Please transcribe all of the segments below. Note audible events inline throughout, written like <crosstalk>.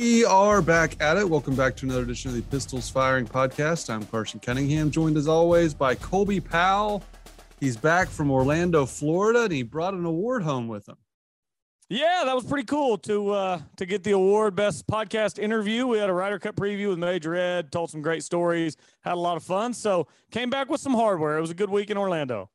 We are back at it. Welcome back to another edition of the Pistols Firing Podcast. I'm Carson Cunningham, joined as always by Colby Powell. He's back from Orlando, Florida, and he brought an award home with him. Yeah, that was pretty cool to uh, to get the award best podcast interview. We had a Ryder Cup preview with Major Ed, told some great stories, had a lot of fun. So came back with some hardware. It was a good week in Orlando.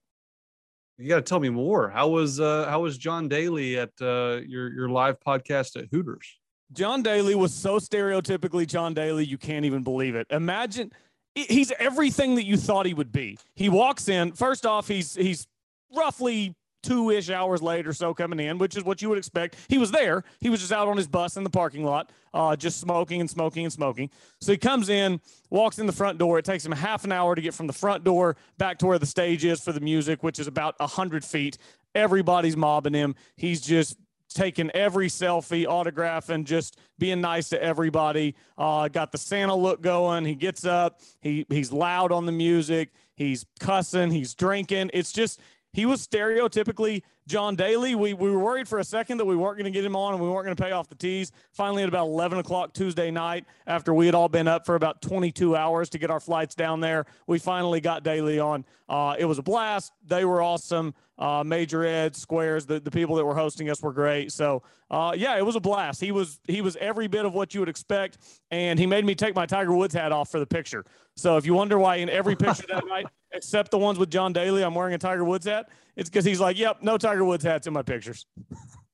You got to tell me more. How was uh, how was John Daly at uh, your your live podcast at Hooters? John Daly was so stereotypically John Daly, you can't even believe it. Imagine he's everything that you thought he would be. He walks in. First off, he's he's roughly two ish hours late or so coming in, which is what you would expect. He was there. He was just out on his bus in the parking lot, uh, just smoking and smoking and smoking. So he comes in, walks in the front door. It takes him half an hour to get from the front door back to where the stage is for the music, which is about 100 feet. Everybody's mobbing him. He's just taking every selfie, autograph, and just being nice to everybody. Uh, got the Santa look going. He gets up. He he's loud on the music. He's cussing. He's drinking. It's just he was stereotypically John Daly. We, we were worried for a second that we weren't going to get him on and we weren't going to pay off the tees. Finally, at about 11 o'clock Tuesday night, after we had all been up for about 22 hours to get our flights down there, we finally got Daly on. Uh, it was a blast. They were awesome. Uh, Major Ed, Squares, the, the people that were hosting us were great. So, uh, yeah, it was a blast. He was he was every bit of what you would expect, and he made me take my Tiger Woods hat off for the picture. So, if you wonder why in every picture that night, <laughs> except the ones with John Daly, I'm wearing a Tiger Woods hat, it's because he's like, "Yep, no Tiger Woods hats in my pictures."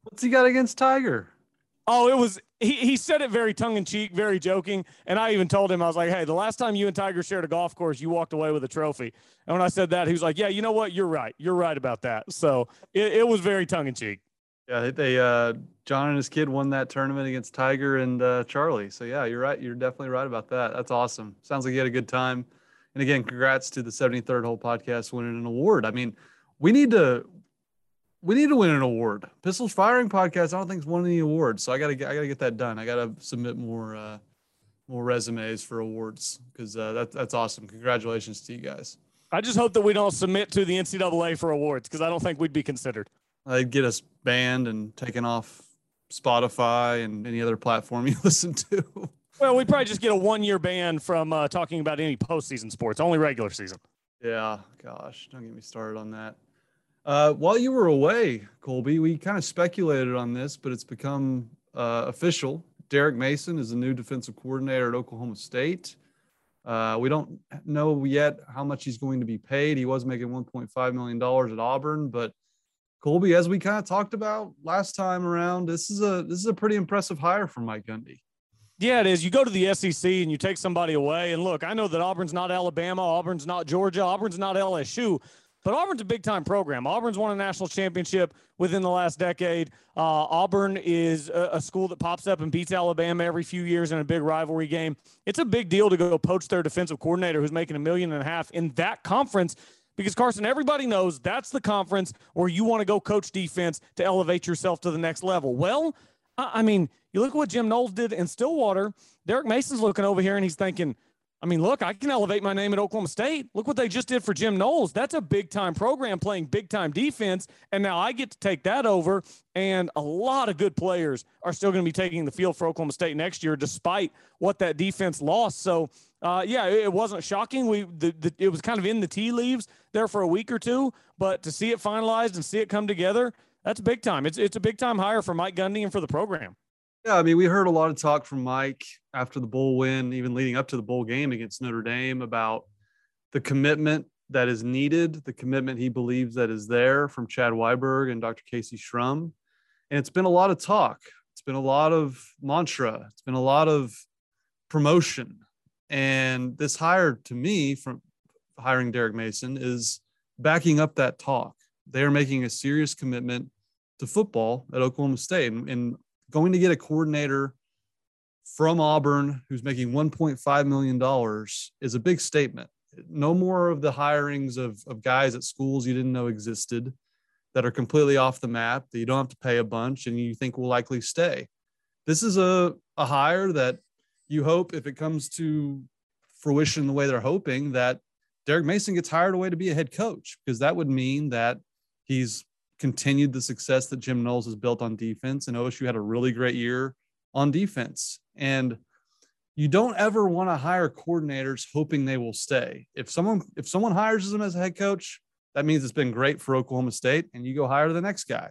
What's he got against Tiger? Oh, it was he, he said it very tongue in cheek, very joking. And I even told him, I was like, hey, the last time you and Tiger shared a golf course, you walked away with a trophy. And when I said that, he was like, yeah, you know what? You're right. You're right about that. So it, it was very tongue in cheek. Yeah, they uh John and his kid won that tournament against Tiger and uh, Charlie. So yeah, you're right. You're definitely right about that. That's awesome. Sounds like you had a good time. And again, congrats to the 73rd hole podcast winning an award. I mean, we need to we need to win an award. Pistols Firing Podcast. I don't think it's won any awards, so I gotta get I gotta get that done. I gotta submit more uh, more resumes for awards because uh, that, that's awesome. Congratulations to you guys. I just hope that we don't submit to the NCAA for awards because I don't think we'd be considered. They'd get us banned and taken off Spotify and any other platform <laughs> you listen to. Well, we'd probably just get a one year ban from uh, talking about any postseason sports, only regular season. Yeah, gosh, don't get me started on that. Uh, while you were away, Colby, we kind of speculated on this, but it's become uh, official. Derek Mason is the new defensive coordinator at Oklahoma State. Uh, we don't know yet how much he's going to be paid. He was making $1.5 million at Auburn, but Colby, as we kind of talked about last time around, this is a this is a pretty impressive hire for Mike Gundy. Yeah, it is. You go to the SEC and you take somebody away. And look, I know that Auburn's not Alabama, Auburn's not Georgia, Auburn's not LSU, but Auburn's a big time program. Auburn's won a national championship within the last decade. Uh, Auburn is a, a, school that pops up and beats Alabama every few years in a big rivalry game. It's a big deal to go poach their defensive coordinator who's making a million and a half in that conference because Carson, everybody knows that's the conference where you want to go coach defense to elevate yourself to the next level. Well, I mean, you look at what Jim Knowles did in Stillwater. Derek Mason's looking over here and he's thinking, I mean, look, I can elevate my name at Oklahoma State. Look what they just did for Jim Knowles. That's a big time program playing big time defense. And now I get to take that over. And a lot of good players are still going to be taking the field for Oklahoma State next year, despite what that defense lost. So, uh, yeah, it wasn't shocking. We the, the, it was kind of in the tea leaves there for a week or two, but to see it finalized and see it come together, that's big time. It's it's a big time hire for Mike Gundy and for the program. Yeah, I mean, we heard a lot of talk from Mike after the bowl win, even leading up to the bowl game against Notre Dame about the commitment that is needed, the commitment he believes that is there from Chad Weiberg and Dr. Kayse Shrum. And it's been a lot of talk. It's been a lot of mantra. It's been a lot of promotion. And this hire to me from hiring Derek Mason is backing up that talk. They are making a serious commitment to football at Oklahoma State. And, and going to get a coordinator from Auburn who's making $1.5 million is a big statement No more of the hirings of, of guys at schools you didn't know existed that are completely off the map that you don't have to pay a bunch and you think will likely stay. This is a, a hire that you hope if it comes to fruition the way they're hoping that Derek Mason gets hired away to be a head coach because that would mean that he's continued the success that Jim Knowles has built on defense and OSU had a really great year on defense. And you don't ever want to hire coordinators hoping they will stay. If someone if someone hires them as a head coach, that means it's been great for Oklahoma State and you go hire the next guy.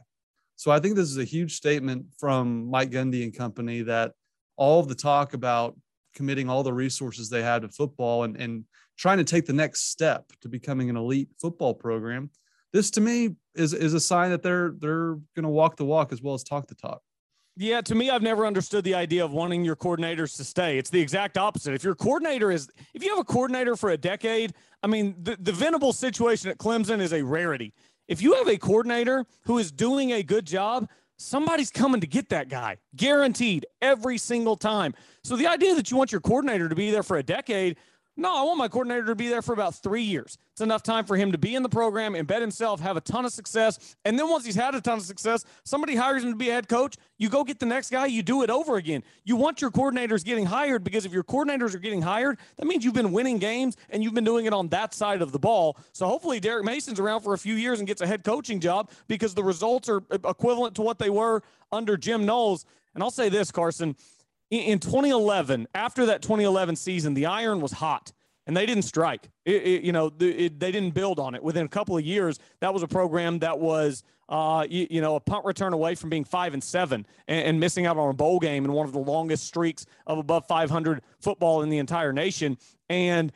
So I think this is a huge statement from Mike Gundy and company that all of the talk about committing all the resources they had to football and, and trying to take the next step to becoming an elite football program. This to me is, is a sign that they're they're going to walk the walk as well as talk the talk. Yeah, to me, I've never understood the idea of wanting your coordinators to stay. It's the exact opposite. If your coordinator is, if you have a coordinator for a decade, I mean, the, the Venable situation at Clemson is a rarity. If you have a coordinator who is doing a good job, somebody's coming to get that guy, guaranteed every single time. So the idea that you want your coordinator to be there for a decade, no, I want my coordinator to be there for about three years. It's enough time for him to be in the program, embed himself, have a ton of success. And then once he's had a ton of success, somebody hires him to be a head coach. You go get the next guy, you do it over again. You want your coordinators getting hired because if your coordinators are getting hired, that means you've been winning games and you've been doing it on that side of the ball. So hopefully Derek Mason's around for a few years and gets a head coaching job because the results are equivalent to what they were under Jim Knowles. And I'll say this, Carson. In 2011, after that 2011 season, the iron was hot and they didn't strike. It, it, you know, it, they didn't build on it. Within a couple of years, that was a program that was, uh, you, you, know, a punt return away from being five and seven and, and, missing out on a bowl game and one of the longest streaks of above 500 football in the entire nation. And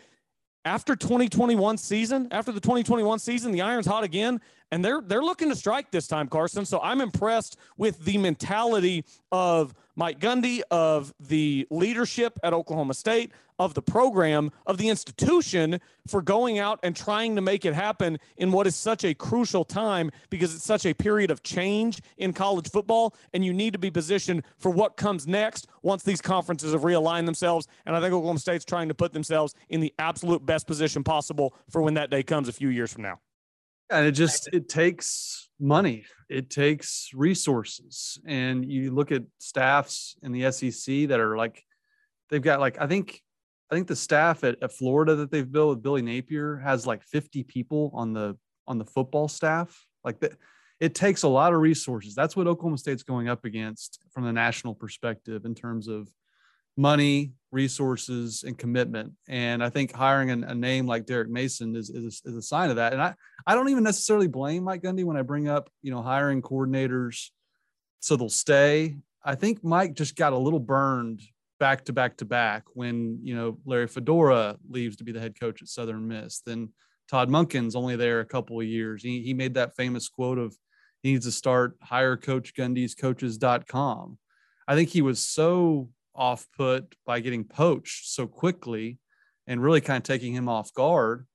after 2021 season, after the 2021 season, the Irons hot again, and they're they're looking to strike this time, Carson. So I'm impressed with the mentality of Mike Gundy, of the leadership at Oklahoma State, of the program, of the institution for going out and trying to make it happen in what is such a crucial time because it's such a period of change in college football. And you need to be positioned for what comes next once these conferences have realigned themselves. And I think Oklahoma State's trying to put themselves in the absolute best position possible for when that day comes a few years from now. And it just it takes money. It takes resources. And you look at staffs in the SEC that are like they've got like I think I think the staff at, at Florida that they've built with Billy Napier has like 50 people on the on the football staff. Like that, it takes a lot of resources. That's what Oklahoma State's going up against from the national perspective in terms of money, resources, and commitment. And I think hiring a, a name like Derek Mason is, is, is a sign of that. And I, I don't even necessarily blame Mike Gundy when I bring up, you know, hiring coordinators so they'll stay. I think Mike just got a little burned back to back to back when you know Larry Fedora leaves to be the head coach at Southern Miss. Then Todd Monken's only there a couple of years. He, he made that famous quote of he needs to start hire Coach Gundy's coaches.com. I think he was so off put by getting poached so quickly and really kind of taking him off guard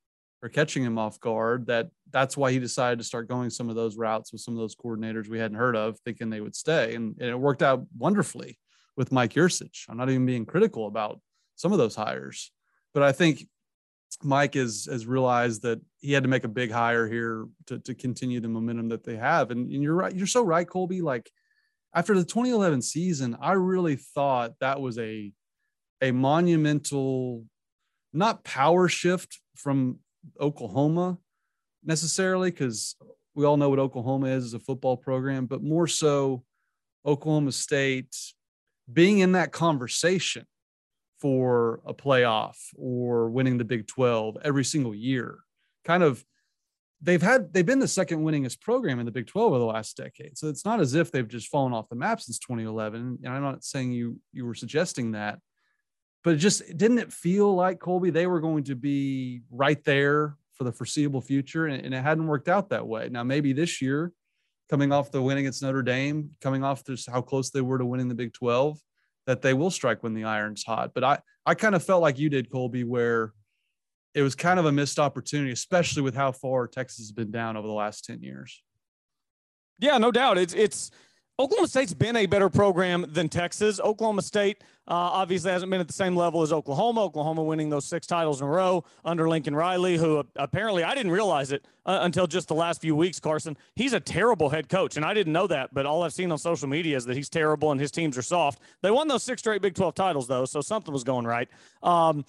or catching him off guard that that's why he decided to start going some of those routes with some of those coordinators we hadn't heard of thinking they would stay and, and it worked out wonderfully with Mike Yurcich. I'm not even being critical about some of those hires, but I think Mike has has realized that he had to make a big hire here to, to continue the momentum that they have. And, and you're right, you're so right, Colby. Like after the 2011 season, I really thought that was a a monumental, not power shift from Oklahoma necessarily, because we all know what Oklahoma is as a football program, but more so Oklahoma State being in that conversation for a playoff or winning the Big 12 every single year. Kind of they've had they've been the second winningest program in the Big 12 over the last decade. So it's not as if they've just fallen off the map since 2011. And I'm not saying you you were suggesting that, but it just didn't it feel like Colby they were going to be right there for the foreseeable future, and, and it hadn't worked out that way. Now maybe this year coming off the win against Notre Dame, coming off just how close they were to winning the Big 12, that they will strike when the iron's hot. But I, I kind of felt like you did, Colby, where it was kind of a missed opportunity, especially with how far Texas has been down over the last 10 years. Yeah, no doubt. It's, it's, Oklahoma State's been a better program than Texas. Oklahoma State uh, obviously hasn't been at the same level as Oklahoma. Oklahoma winning those six titles in a row under Lincoln Riley, who apparently I didn't realize it uh, until just the last few weeks. Carson, he's a terrible head coach, and I didn't know that. But all I've seen on social media is that he's terrible and his teams are soft. They won those six straight Big 12 titles though, so something was going right. Um,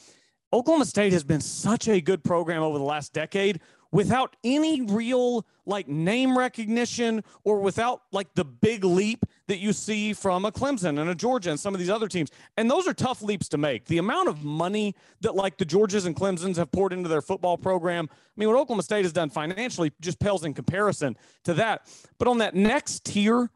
Oklahoma State has been such a good program over the last decade without any real like name recognition or without like the big leap that you see from a Clemson and a Georgia and some of these other teams. And those are tough leaps to make. The amount of money that like the Georgias and Clemsons have poured into their football program, I mean, what Oklahoma State has done financially just pales in comparison to that. But on that next tier,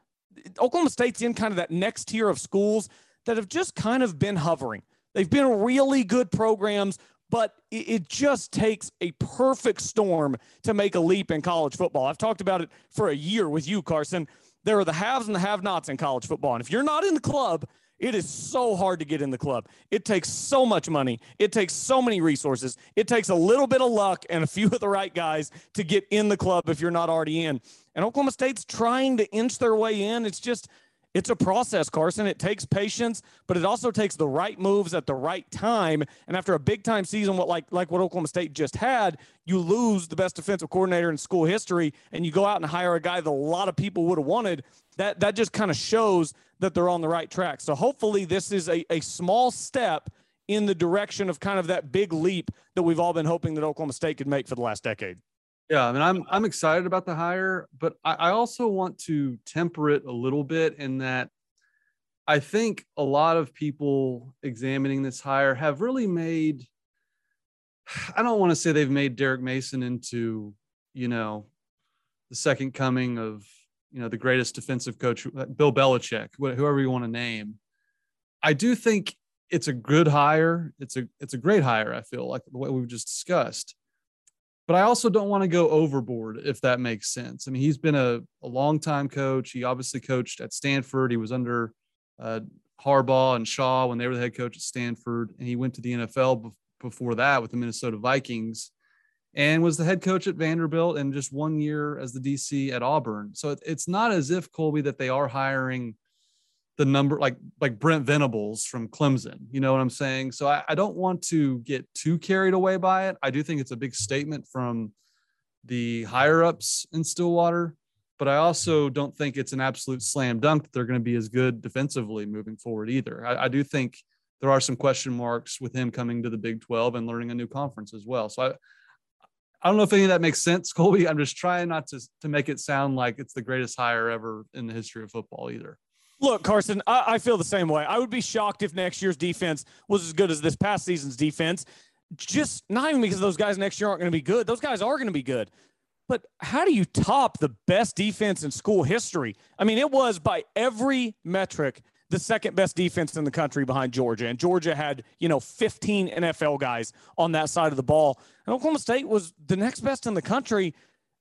Oklahoma State's in kind of that next tier of schools that have just kind of been hovering. They've been really good programs but it just takes a perfect storm to make a leap in college football. I've talked about it for a year with you, Carson. There are the haves and the have nots in college football. And if you're not in the club, it is so hard to get in the club. It takes so much money. It takes so many resources. It takes a little bit of luck and a few of the right guys to get in the club if you're not already in. And Oklahoma State's trying to inch their way in. It's just it's a process, Carson. It takes patience, but it also takes the right moves at the right time. And after a big time season, what like like what Oklahoma State just had, you lose the best defensive coordinator in school history, and you go out and hire a guy that a lot of people would have wanted. That that just kind of shows that they're on the right track. So hopefully, this is a, a small step in the direction of kind of that big leap that we've all been hoping that Oklahoma State could make for the last decade. Yeah, I mean, I'm I'm excited about the hire, but I, I also want to temper it a little bit in that I think a lot of people examining this hire have really made. I don't want to say they've made Derek Mason into, you know, the second coming of, you know, the greatest defensive coach, Bill Belichick, whoever you want to name. I do think it's a good hire. It's a it's a great hire. I feel like the way we've just discussed but I also don't want to go overboard, if that makes sense. I mean, he's been a, a long time coach. He obviously coached at Stanford. He was under uh, Harbaugh and Shaw when they were the head coach at Stanford, and he went to the NFL be- before that with the Minnesota Vikings, and was the head coach at Vanderbilt and just one year as the DC at Auburn. So it, it's not as if Colby that they are hiring the number like like Brent Venables from Clemson. You know what I'm saying? So I, I don't want to get too carried away by it. I do think it's a big statement from the higher ups in Stillwater, but I also don't think it's an absolute slam dunk that they're going to be as good defensively moving forward either. I, I do think there are some question marks with him coming to the Big 12 and learning a new conference as well. So I, I don't know if any of that makes sense, <laughs> Colby. I'm just trying not to to make it sound like it's the greatest hire ever in the history of football either. Look, Carson, I, I, feel the same way. I would be shocked if next year's defense was as good as this past season's defense. Just not even because those guys next year aren't going to be good. Those guys are going to be good. But how do you top the best defense in school history? I mean, it was by every metric the second best defense in the country behind Georgia. And Georgia had, you know, 15 NFL guys on that side of the ball. And Oklahoma State was the next best in the country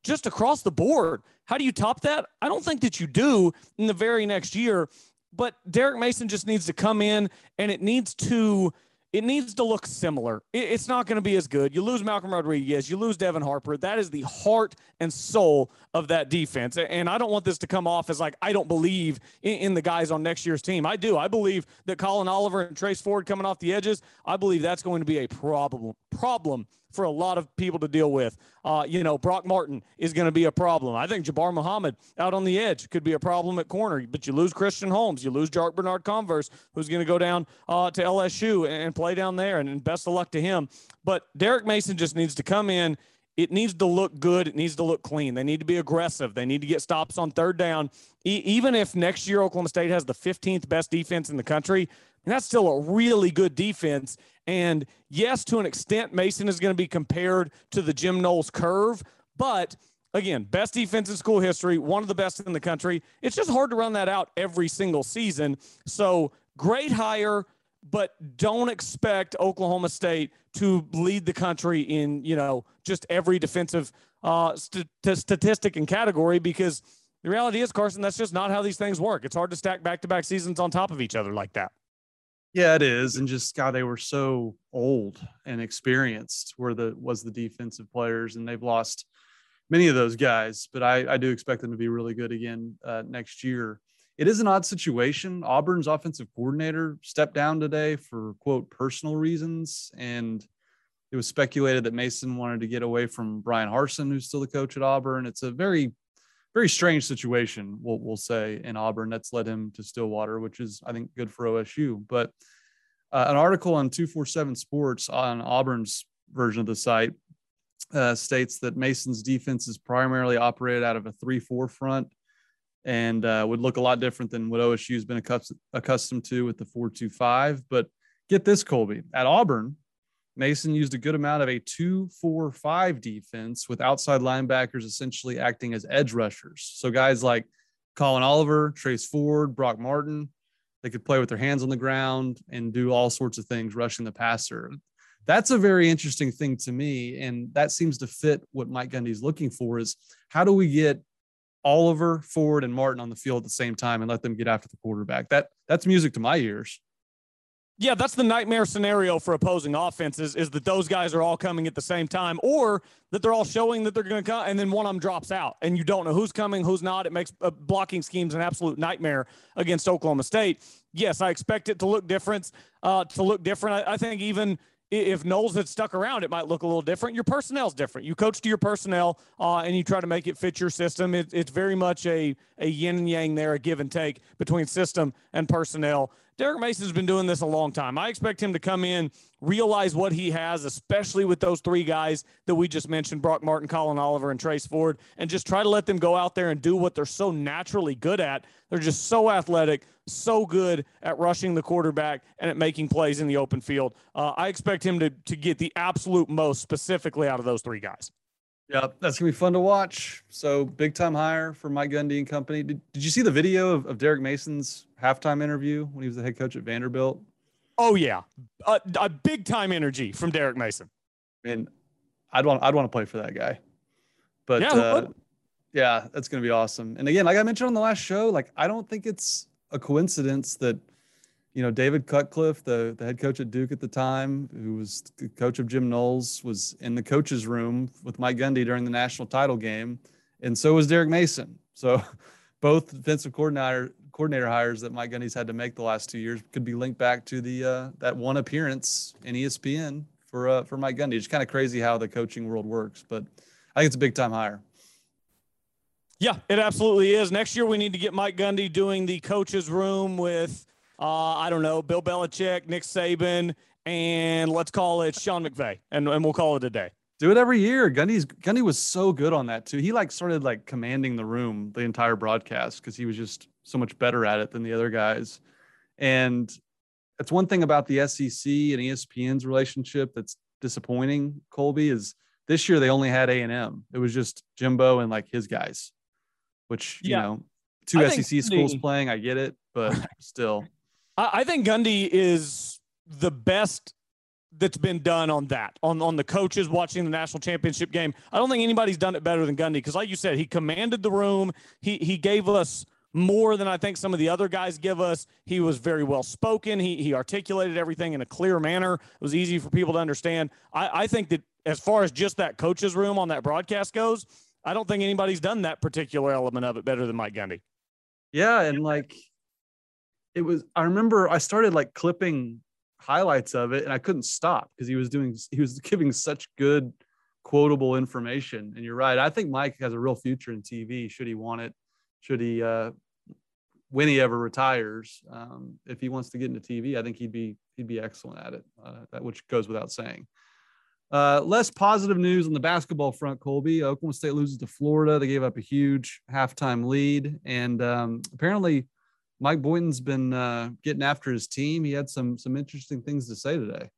just across the board. How do you top that? I don't think that you do in the very next year. But Derek Mason just needs to come in and it needs to it needs to look similar. It's not going to be as good. You lose Malcolm Rodriguez, you lose Devin Harper. That is the heart and soul of that defense. And I don't want this to come off as like I don't believe in, the guys on next year's team. I do. I believe that Collin Oliver and Trace Ford coming off the edges. I believe that's going to be a problem problem for a lot of people to deal with. Uh, you know, Brock Martin is going to be a problem. I think Jabbar Muhammad out on the edge could be a problem at corner, but you lose Christian Holmes, you lose Jarrick Bernard Converse, who's going to go down uh, to LSU and play down there, and, best of luck to him. But Derek Mason just needs to come in. It needs to look good. It needs to look clean. They need to be aggressive. They need to get stops on third down. E- even if next year Oklahoma State has the 15th best defense in the country, that's still a really good defense. And yes, to an extent, Mason is going to be compared to the Jim Knowles curve. But again, best defense in school history, one of the best in the country. It's just hard to run that out every single season. So great hire, but don't expect Oklahoma State to lead the country in, you know, just every defensive uh, st- statistic and category because the reality is, Carson, that's just not how these things work. It's hard to stack back to back seasons on top of each other like that. Yeah, it is, and just God, they were so old and experienced. Were the was the defensive players, and they've lost many of those guys. But I, I do expect them to be really good again uh, next year. it is an odd situation. Auburn's offensive coordinator stepped down today for quote personal reasons, and it was speculated that Mason wanted to get away from Bryan Harsin, who's still the coach at Auburn. It's a very, very strange situation, we'll, we'll say, in Auburn that's led him to Stillwater, which is, I think, good for OSU. But uh, an article on 247 Sports on Auburn's version of the site uh, states that Mason's defense is primarily operated out of a 3 4 front and uh, would look a lot different than what OSU has been accustomed to with the 4 2 5. But get this, Colby. At Auburn, Mason used a good amount of a 2 4 5 defense with outside linebackers essentially acting as edge rushers. So guys like Collin Oliver, Trace Ford, Brock Martin, they could play with their hands on the ground and do all sorts of things rushing the passer. That's a very interesting thing to me. And that seems to fit what Mike Gundy's looking for is how do we get Oliver, Ford, and Martin on the field at the same time and let them get after the quarterback? That that's music to my ears. Yeah, that's the nightmare scenario for opposing offenses is that those guys are all coming at the same time or that they're all showing that they're going to come and then one of them drops out and you don't know who's coming, who's not. It makes uh, blocking schemes an absolute nightmare against Oklahoma State. Yes, I expect it to look different. Uh, to look different. I, I think even – if Knowles had stuck around, it might look a little different. Your personnel's different. You coach to your personnel, uh, and you try to make it fit your system. It, it's very much a a yin and yang there, a give and take between system and personnel. Derek Mason's been doing this a long time. I expect him to come in, realize what he has, especially with those three guys that we just mentioned Brock Martin, Collin Oliver, and Trace Ford, and just try to let them go out there and do what they're so naturally good at. They're just so athletic, so good at rushing the quarterback and at making plays in the open field. Uh, I expect him to, to get the absolute most specifically out of those three guys. Yeah, that's gonna be fun to watch. So big time hire for Mike Gundy and company. Did, did you see the video of, of Derek Mason's halftime interview when he was the head coach at Vanderbilt? Oh yeah, a, a big time energy from Derek Mason. And I'd want I'd want to play for that guy. But yeah, uh, yeah, that's gonna be awesome. And again, like I mentioned on the last show, like I don't think it's a coincidence that you know, David Cutcliffe, the, the head coach at Duke at the time, who was coach of Jim Knowles, was in the coach's room with Mike Gundy during the national title game. And so was Derek Mason. So <laughs> both defensive coordinator coordinator hires that Mike Gundy's had to make the last two years could be linked back to the uh, that one appearance in ESPN for uh, for Mike Gundy. It's kind of crazy how the coaching world works, but I think it's a big time hire. Yeah, it absolutely is. Next year we need to get Mike Gundy doing the coach's room with uh, I don't know, Bill Belichick, Nick Saban, and let's call it Sean McVay, and, and we'll call it a day. Do it every year. Gundy's Gundy was so good on that too. He like started like commanding the room the entire broadcast because he was just so much better at it than the other guys. And that's one thing about the SEC and ESPN's relationship that's disappointing. Colby is this year they only had A and M. It was just Jimbo and like his guys, which you know, two I SEC schools playing. I get it, but <laughs> still. I think Gundy is the best that's been done on that on on the coaches watching the national championship game. I don't think anybody's done it better than Gundy because, like you said, he commanded the room. He he gave us more than I think some of the other guys give us. He was very well spoken. He he articulated everything in a clear manner. It was easy for people to understand. I, I think that as far as just that coaches room on that broadcast goes, I don't think anybody's done that particular element of it better than Mike Gundy. Yeah, and like it was i remember i started like clipping highlights of it and i couldn't stop because he was doing he was <laughs> giving such good quotable information and you're right i think mike has a real future in tv should he want it should he uh when he ever retires um if he wants to get into tv i think he'd be he'd be excellent at it uh, that which goes without saying uh, less positive news on the basketball front, Colby. Oklahoma State loses to Florida. They gave up a huge halftime lead. And um, apparently, Mike Boynton's been uh, getting after his team. He had some some interesting things to say today.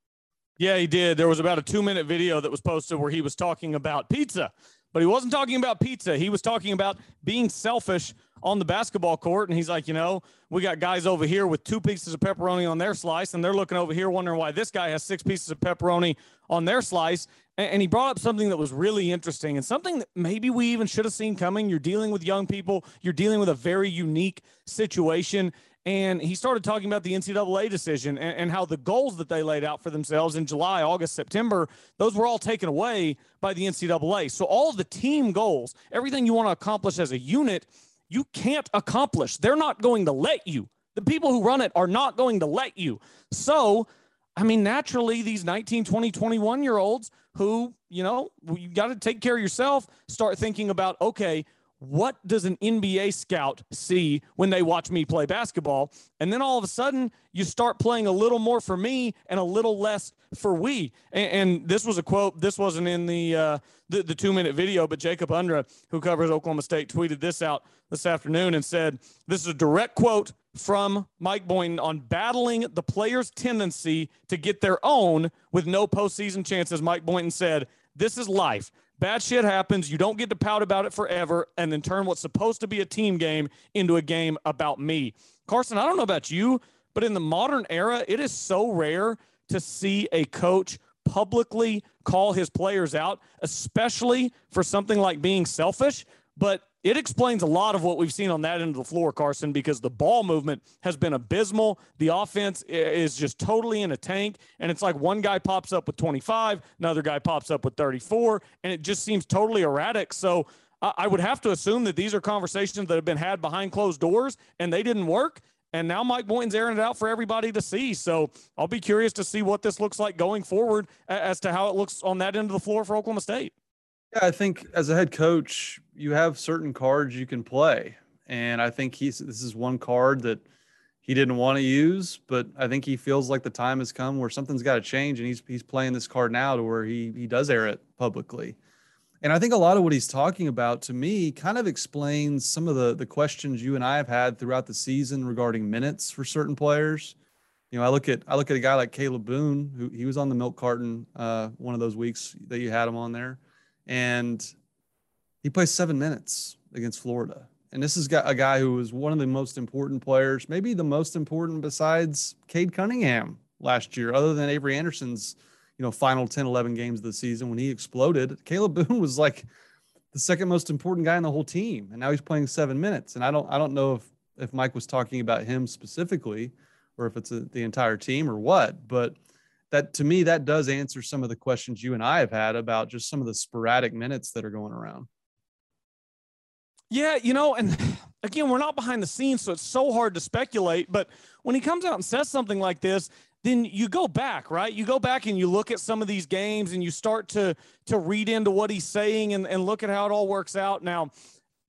Yeah, he did. There was about a two minute video that was posted where he was talking about pizza, but he wasn't talking about pizza. He was talking about being selfish on the basketball court. And he's like, you know, we got guys over here with two pieces of pepperoni on their slice, and they're looking over here wondering why this guy has six pieces of pepperoni on their slice. And, he brought up something that was really interesting and something that maybe we even should have seen coming. You're dealing with young people, you're dealing with a very unique situation. And he started talking about the NCAA decision and, and, how the goals that they laid out for themselves in July, August, September, those were all taken away by the NCAA. So all the team goals, everything you want to accomplish as a unit, you can't accomplish. They're not going to let you. The people who run it are not going to let you. So, I mean, naturally, these 19, 20, 21 year olds who, you know, you got to take care of yourself, start thinking about, okay, what does an NBA scout see when they watch me play basketball? And then all of a sudden, you start playing a little more for me and a little less for we. And, and this was a quote. This wasn't in the uh, the, the two minute video, but Jacob Unruh, who covers Oklahoma State, tweeted this out this afternoon and said, "This is a direct quote from Mike Boynton on battling the players' tendency to get their own with no postseason chances." Mike Boynton said, "This is life." Bad shit happens. You don't get to pout about it forever and then turn what's supposed to be a team game into a game about me. Carson, I don't know about you, but in the modern era, it is so rare to see a coach publicly call his players out, especially for something like being selfish. But it explains a lot of what we've seen on that end of the floor, Carson, because the ball movement has been abysmal. The offense is just totally in a tank. And it's like one guy pops up with 25, another guy pops up with 34, and it just seems totally erratic. So I would have to assume that these are conversations that have been had behind closed doors and they didn't work. And now Mike Boynton's airing it out for everybody to see. So I'll be curious to see what this looks like going forward as to how it looks on that end of the floor for Oklahoma State. Yeah, I think as a head coach, you have certain cards you can play, and I think he's this is one card that he didn't want to use, but I think he feels like the time has come where something's got to change, and he's he's playing this card now to where he he does air it publicly. And I think a lot of what he's talking about to me kind of explains some of the the questions you and I have had throughout the season regarding minutes for certain players. You know, I look at I look at a guy like Caleb Boone, who he was on the milk carton uh, one of those weeks that you had him on there and he plays seven minutes against Florida. And this is a guy who was one of the most important players, maybe the most important besides Cade Cunningham last year, other than Avery Anderson's, you know, final 10, 11 games of the season when he exploded. Caleb Boone <laughs> was like the second most important guy in the whole team. And now he's playing seven minutes. And I don't, I don't know if, if Mike was talking about him specifically or if it's a, the entire team or what, but that to me that does answer some of the questions you and I have had about just some of the sporadic minutes that are going around. Yeah, you know, and <sighs> again, we're not behind the scenes, so it's so hard to speculate. But when he comes out and says something like this, then you go back, right? You go back and you look at some of these games and you start to to read into what he's saying and, and look at how it all works out. Now,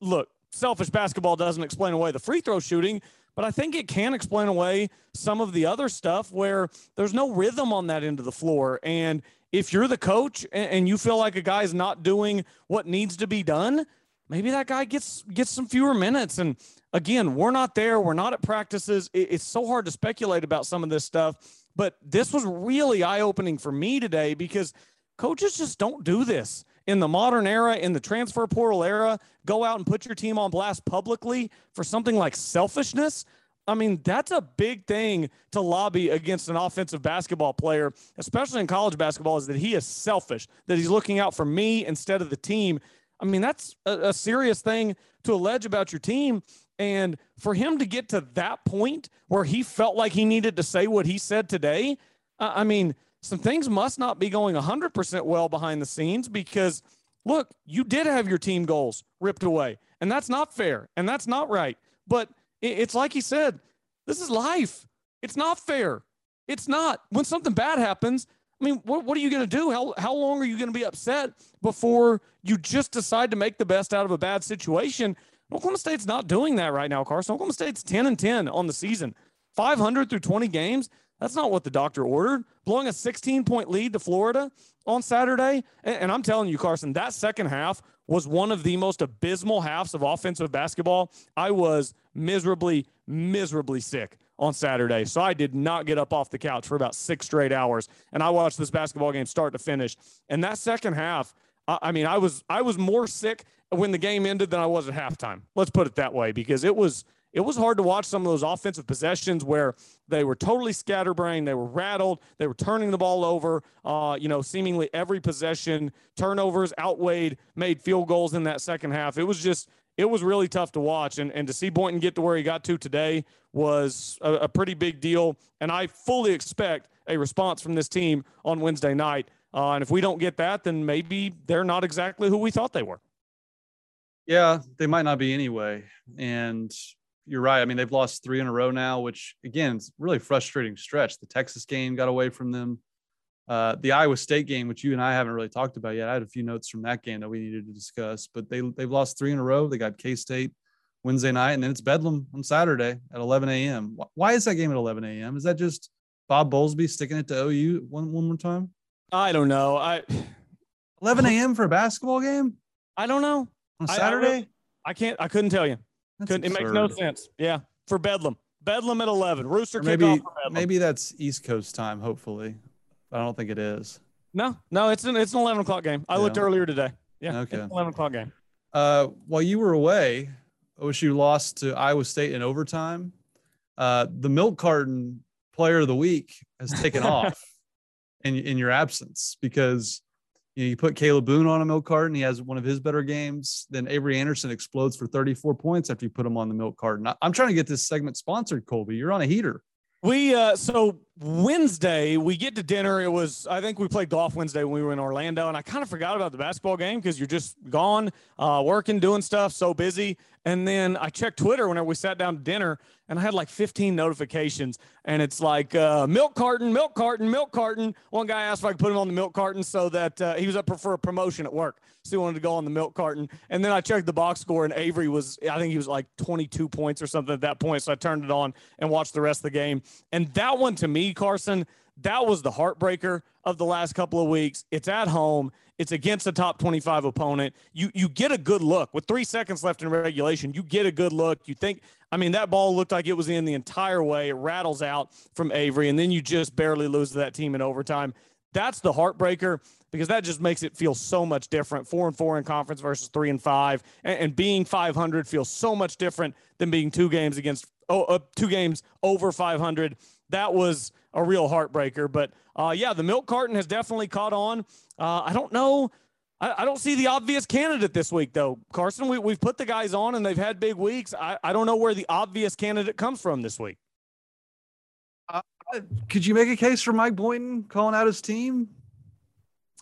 look, selfish basketball doesn't explain away the free throw shooting, but I think it can explain away some of the other stuff where there's no rhythm on that end of the floor. And if you're the coach and you feel like a guy's not doing what needs to be done, maybe that guy gets gets some fewer minutes. And again, we're not there. We're not at practices. It's so hard to speculate about some of this stuff. But this was really eye opening for me today because coaches just don't do this in the modern era, in the transfer portal era, go out and put your team on blast publicly for something like selfishness. I mean, that's a big thing to lobby against an offensive basketball player, especially in college basketball, is that he is selfish, that he's looking out for me instead of the team. I mean, that's a, a serious thing to allege about your team. And for him to get to that point where he felt like he needed to say what he said today, I mean, some things must not be going 100% well behind the scenes because look, you did have your team goals ripped away, and that's not fair and that's not right. But it's like he said, this is life. It's not fair. It's not. When something bad happens, I mean, what, what are you going to do? How, how long are you going to be upset before you just decide to make the best out of a bad situation? Oklahoma State's not doing that right now, Carson. Oklahoma State's 10 and 10 on the season, 500 through 20 games. That's not what the doctor ordered. Blowing a 16 point lead to Florida on Saturday. And, I'm telling you, Carson, that second half was one of the most abysmal halves of offensive basketball. I was miserably, miserably sick on Saturday. So I did not get up off the couch for about six straight hours. And I watched this basketball game start to finish. And that second half, I mean, I was I was more sick when the game ended than I was at halftime. Let's put it that way, because it was it was hard to watch some of those offensive possessions where they were totally scatterbrained, they were rattled, they were turning the ball over. Uh, you know, seemingly every possession, turnovers outweighed made field goals in that second half. It was just it was really tough to watch, and and to see Boynton get to where he got to today was a, a pretty big deal. And I fully expect a response from this team on Wednesday night. Uh, and if we don't get that, then maybe they're not exactly who we thought they were. Yeah, they might not be anyway. And you're right. I mean, they've lost three in a row now, which again, it's really frustrating stretch. The Texas game got away from them. Uh, the Iowa State game, which you and I haven't really talked about yet, I had a few notes from that game that we needed to discuss. But they they've lost three in a row. They got K State Wednesday night, and then it's Bedlam on Saturday at 11 a.m. Why is that game at 11 a.m.? Is that just Bob Bowlesby sticking it to OU one one more time? I don't know. I 11 a.m. for a basketball game I don't know. on I- I Saturday. I can't. I couldn't tell you. It makes no sense. Yeah, for Bedlam. Bedlam at 11. Rooster Or kickoff maybe for Bedlam. maybe that's East Coast time. Hopefully, I don't think it is. No, no, it's an it's an 11 o'clock game. I looked earlier today. Yeah, Okay. it's an 11 o'clock game. Uh, while you were away, OSU lost to Iowa State in overtime. Uh, the milk carton player of the week has taken <laughs> off in in your absence because you, know, you put Caleb Boone on a milk carton. He has one of his better games. Then Avery Anderson explodes for 34 points after you put him on the milk carton. I, I'm trying to get this segment sponsored, Colby. You're on a heater. We uh so Wednesday we get to dinner. It was I think we played golf Wednesday when we were in Orlando, and I kind of forgot about the basketball game because you're just gone, uh, working, doing stuff, so busy. And then I checked Twitter whenever we sat down to dinner, and I had like 15 notifications, and it's like uh, milk carton, milk carton, milk carton. One guy asked if I could put him on the milk carton so that uh, he was up for a promotion at work, so he wanted to go on the milk carton. And then I checked the box score, and Avery was I think he was like 22 points or something at that point. So I turned it on and watched the rest of the game. And that one to me, Carson, that was the heartbreaker of the last couple of weeks. It's at home. It's against a top 25 opponent. You you get a good look with three seconds left in regulation. You get a good look. You think, I mean, that ball looked like it was in the entire way. It rattles out from Avery, and then you just barely lose to that team in overtime. That's the heartbreaker because that just makes it feel so much different. Four and four in conference versus three and five, and, and being 500 feels so much different than being two games against oh, uh, two games over 500. That was a real heartbreaker. But uh, yeah, the milk carton has definitely caught on. Uh, I don't know. I, I don't see the obvious candidate this week, though. Carson, we, we've put the guys on and they've had big weeks. I, I don't know where the obvious candidate comes from this week. Could you make a case for Mike Boynton calling out his team?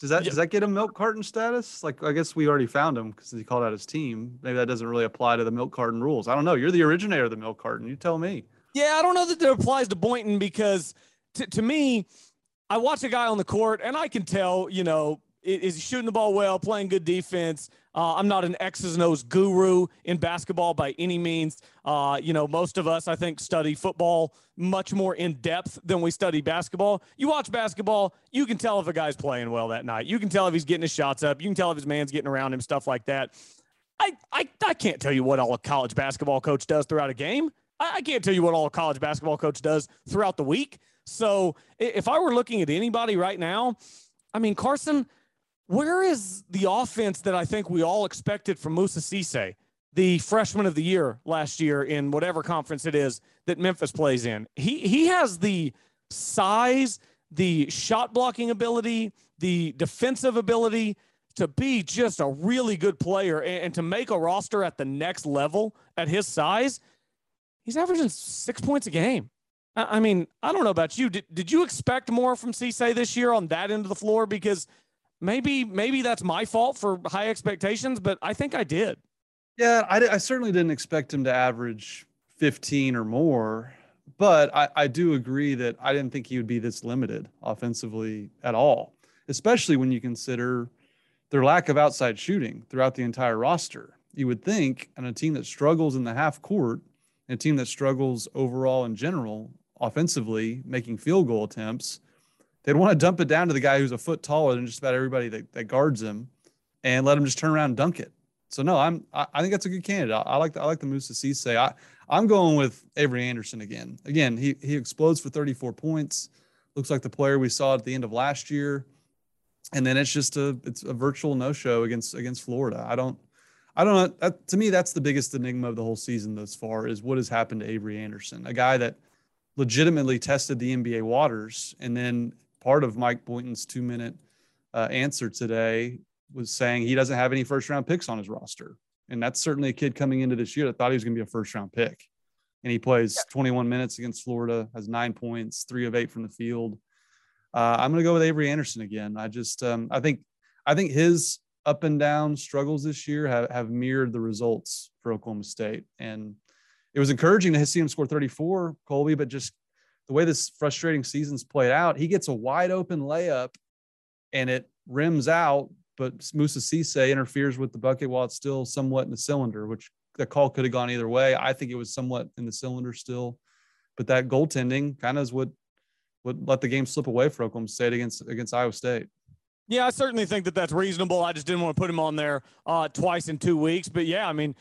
Does that Yeah. does that get him milk carton status? Like I guess we already found him because he called out his team. Maybe that doesn't really apply to the milk carton rules. I don't know. You're the originator of the milk carton. You tell me. Yeah, I don't know that that applies to Boynton because to, to me, I watch a guy on the court and I can tell, you know, is he shooting the ball well, playing good defense. Uh, I'm not an X's and O's guru in basketball by any means. Uh, you know, most of us, I think, study football much more in depth than we study basketball. You watch basketball, you can tell if a guy's playing well that night. You can tell if he's getting his shots up. You can tell if his man's getting around him, stuff like that. I, I, I can't tell you what all a college basketball coach does throughout a game. I, I can't tell you what all a college basketball coach does throughout the week. So if I were looking at anybody right now, I mean, Carson, where is the offense that I think we all expected from Moussa Cisse, the freshman of the year last year in whatever conference it is that Memphis plays in? He he has the size, the shot blocking ability, the defensive ability to be just a really good player and, and to make a roster at the next level at his size. He's averaging six points a game. I I mean, I don't know about you. Did, did you expect more from Cisse this year on that end of the floor? Because maybe maybe that's my fault for high expectations, but I think I did. Yeah, I, I certainly didn't expect him to average 15 or more, but I, I do agree that I didn't think he would be this limited offensively at all, especially when you consider their lack of outside shooting throughout the entire roster. You would think, on a team that struggles in the half court, a team that struggles overall in general, offensively, making field goal attempts, they'd want to dump it down to the guy who's a foot taller than just about everybody that, that guards him and let him just turn around and dunk it. So no, I'm I, think that's a good candidate. I, I like the, I like the Moussa Cisse. I I'm going with Avery Anderson again. Again, he he explodes for 34 points. Looks like the player we saw at the end of last year. And then it's just a it's a virtual no show against against Florida. I don't I don't know. That, to me, that's the biggest enigma of the whole season thus far is what has happened to Avery Anderson, a guy that legitimately tested the NBA waters. And then part of Mike Boynton's two minute uh, answer today was saying he doesn't have any first round picks on his roster. And that's certainly a kid coming into this year that thought he was going to be a first round pick. And he plays 21 minutes against Florida, has nine points, three of eight from the field. Uh, I'm going to go with Avery Anderson again. I just, um, I think, I think his up and down struggles this year have, have mirrored the results for Oklahoma State. And it was encouraging to see him score 34, Colby, but just the way this frustrating season's played out, he gets a wide open layup and it rims out, but Moussa Cisse interferes with the bucket while it's still somewhat in the cylinder, which the call could have gone either way. I think it was somewhat in the cylinder still, but that goaltending kind of is what would let the game slip away for Oklahoma State against against Iowa State. Yeah, I certainly think that that's reasonable. I just didn't want to put him on there uh, twice in two weeks. But yeah, I mean,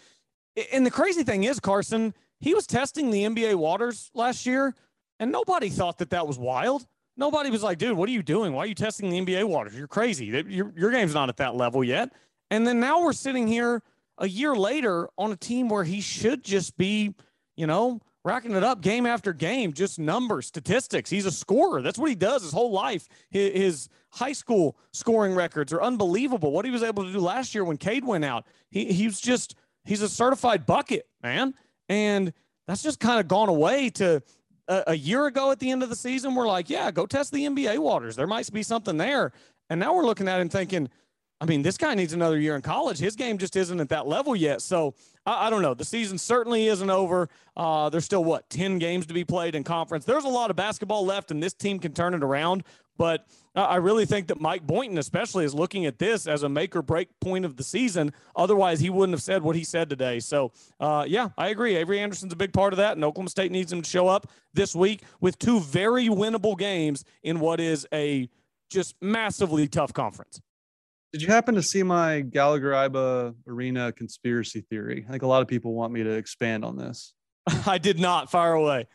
and the crazy thing is, Carson, he was testing the NBA waters last year, and nobody thought that that was wild. Nobody was like, dude, what are you doing? Why are you testing the NBA waters? You're crazy. Your, your game's not at that level yet. And then now we're sitting here a year later on a team where he should just be, you know, racking it up game after game, just numbers, statistics. He's a scorer. That's what he does his whole life. His, high school scoring records are unbelievable. What he was able to do last year when Cade went out, he, he was just, he's a certified bucket, man. And that's just kind of gone away to a, a year ago at the end of the season. We're like, yeah, go test the NBA waters. There might be something there. And now we're looking at him thinking, I mean, this guy needs another year in college. His game just isn't at that level yet. So I, I don't know. The season certainly isn't over. Uh, there's still what ten games to be played in conference. There's a lot of basketball left, and this team can turn it around. But I really think that Mike Boynton, especially, is looking at this as a make or break point of the season. Otherwise, he wouldn't have said what he said today. So, uh, yeah, I agree. Avery Anderson's a big part of that, and Oklahoma State needs him to show up this week with two very winnable games in what is a just massively tough conference. Did you happen to see my Gallagher Iba Arena conspiracy theory? I think a lot of people want me to expand on this. <laughs> I did not. Fire away.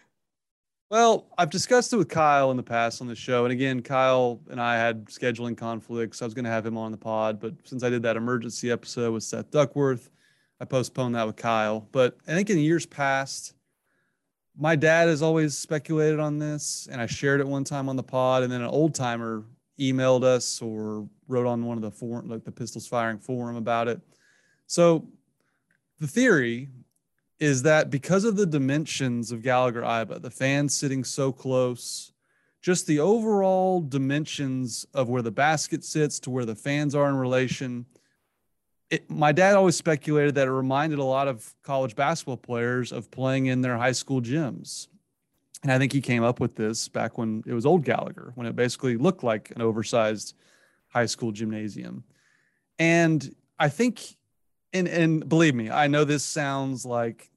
Well, I've discussed it with Kyle in the past on the show. And again, Kyle and I had scheduling conflicts. I was going to have him on the pod, but since I did that emergency episode with Seth Duckworth, I postponed that with Kyle. But I think in years past, my dad has always speculated on this, and I shared it one time on the pod. And then an old timer emailed us or wrote on one of the forum, like the Pistols Firing forum about it. So the theory is that because of the dimensions of Gallagher Iba, the fans sitting so close, just the overall dimensions of where the basket sits to where the fans are in relation. It, my dad always speculated that it reminded a lot of college basketball players of playing in their high school gyms. And I think he came up with this back when it was old Gallagher, when it basically looked like an oversized high school gymnasium. And I think, and and believe me, I know this sounds like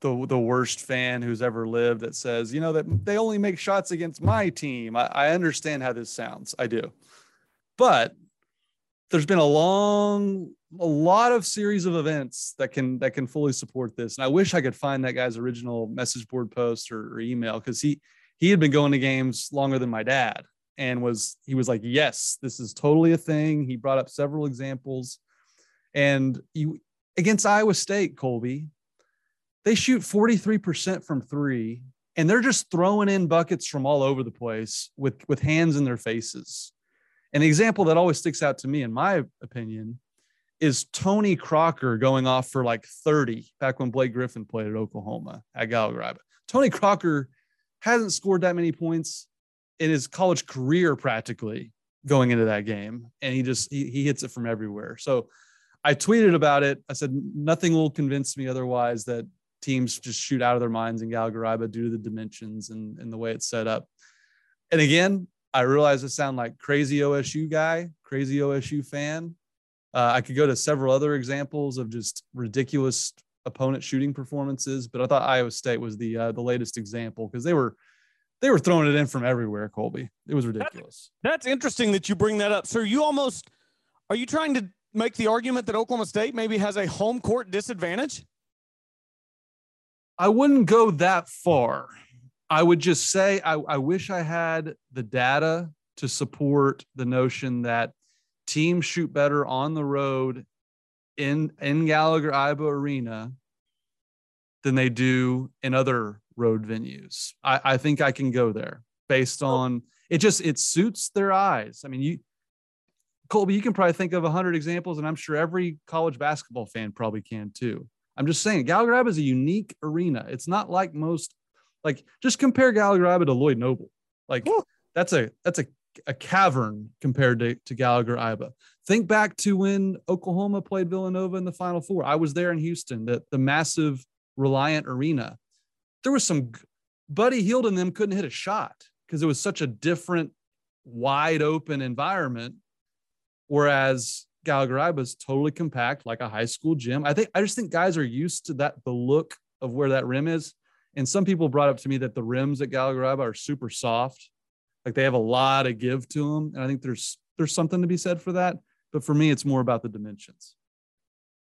the the worst fan who's ever lived that says, you know, that they only make shots against my team. I, I understand how this sounds. I do. But there's been a long a lot of series of events that can that can fully support this and i wish i could find that guy's original message board post or, or email because he he had been going to games longer than my dad and was he was like yes this is totally a thing. He brought up several examples. And you against iowa state colby they shoot 43% from three and they're just throwing in buckets from all over the place with with hands in their faces. An example that always sticks out to me in my opinion is Tony Crocker going off for like 30 back when Blake Griffin played at Oklahoma at Gallagher. Tony Crocker hasn't scored that many points in his college career practically going into that game. And he just, he, he hits it from everywhere. So I tweeted about it. I said, nothing will convince me otherwise that teams just shoot out of their minds in Gallagher due to the dimensions and, and the way it's set up. And again, I realize I sound like crazy OSU guy, crazy OSU fan, uh, I could go to several other examples of just ridiculous opponent shooting performances, but I thought Iowa State was the uh, the latest example because they were they were throwing it in from everywhere. Colby, it was ridiculous. That's, that's interesting that you bring that up. So you almost are you trying to make the argument that Oklahoma State maybe has a home court disadvantage? I wouldn't go that far. I would just say I, I wish I had the data to support the notion that teams shoot better on the road in in Gallagher Iba Arena than they do in other road venues. I, I think I can go there based on it just it suits their eyes. I mean, you Colby, you can probably think of a hundred examples, and I'm sure every college basketball fan probably can too. I'm just saying Gallagher Iba is a unique arena. It's not like most like just compare Gallagher Iba to Lloyd Noble. Like that's a that's a a cavern compared to, to Gallagher Iba. think back to when Oklahoma played Villanova in the Final Four. I was there in Houston, the, the massive Reliant Arena. There was some Buddy Hield and them couldn't hit a shot because it was such a different, wide open environment. Whereas Gallagher was totally compact, like a high school gym. I think I just think guys are used to that the look of where that rim is. And some people brought up to me that the rims at Gallagher are super soft, like they have a lot of give to them. And I think there's there's something to be said for that. But for me, it's more about the dimensions.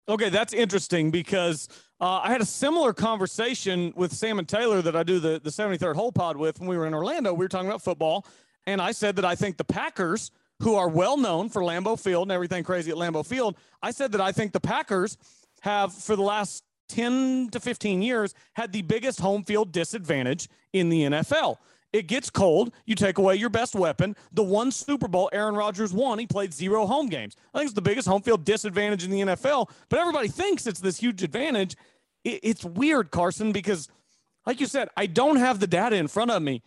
Okay, that's interesting because uh, I had a similar conversation with Sam and Taylor that I do the, the 73rd hole pod with when we were in Orlando. We were talking about football, and I said that I think the Packers, who are well known for Lambeau Field and everything crazy at Lambeau Field, I said that I think the Packers have, for the last 10 to 15 years, had the biggest home field disadvantage in the NFL. It gets cold. You take away your best weapon. The one Super Bowl Aaron Rodgers won, he played zero home games. I think it's the biggest home field disadvantage in the NFL, but everybody thinks it's this huge advantage. It's weird, Carson, because like you said, I don't have the data in front of me,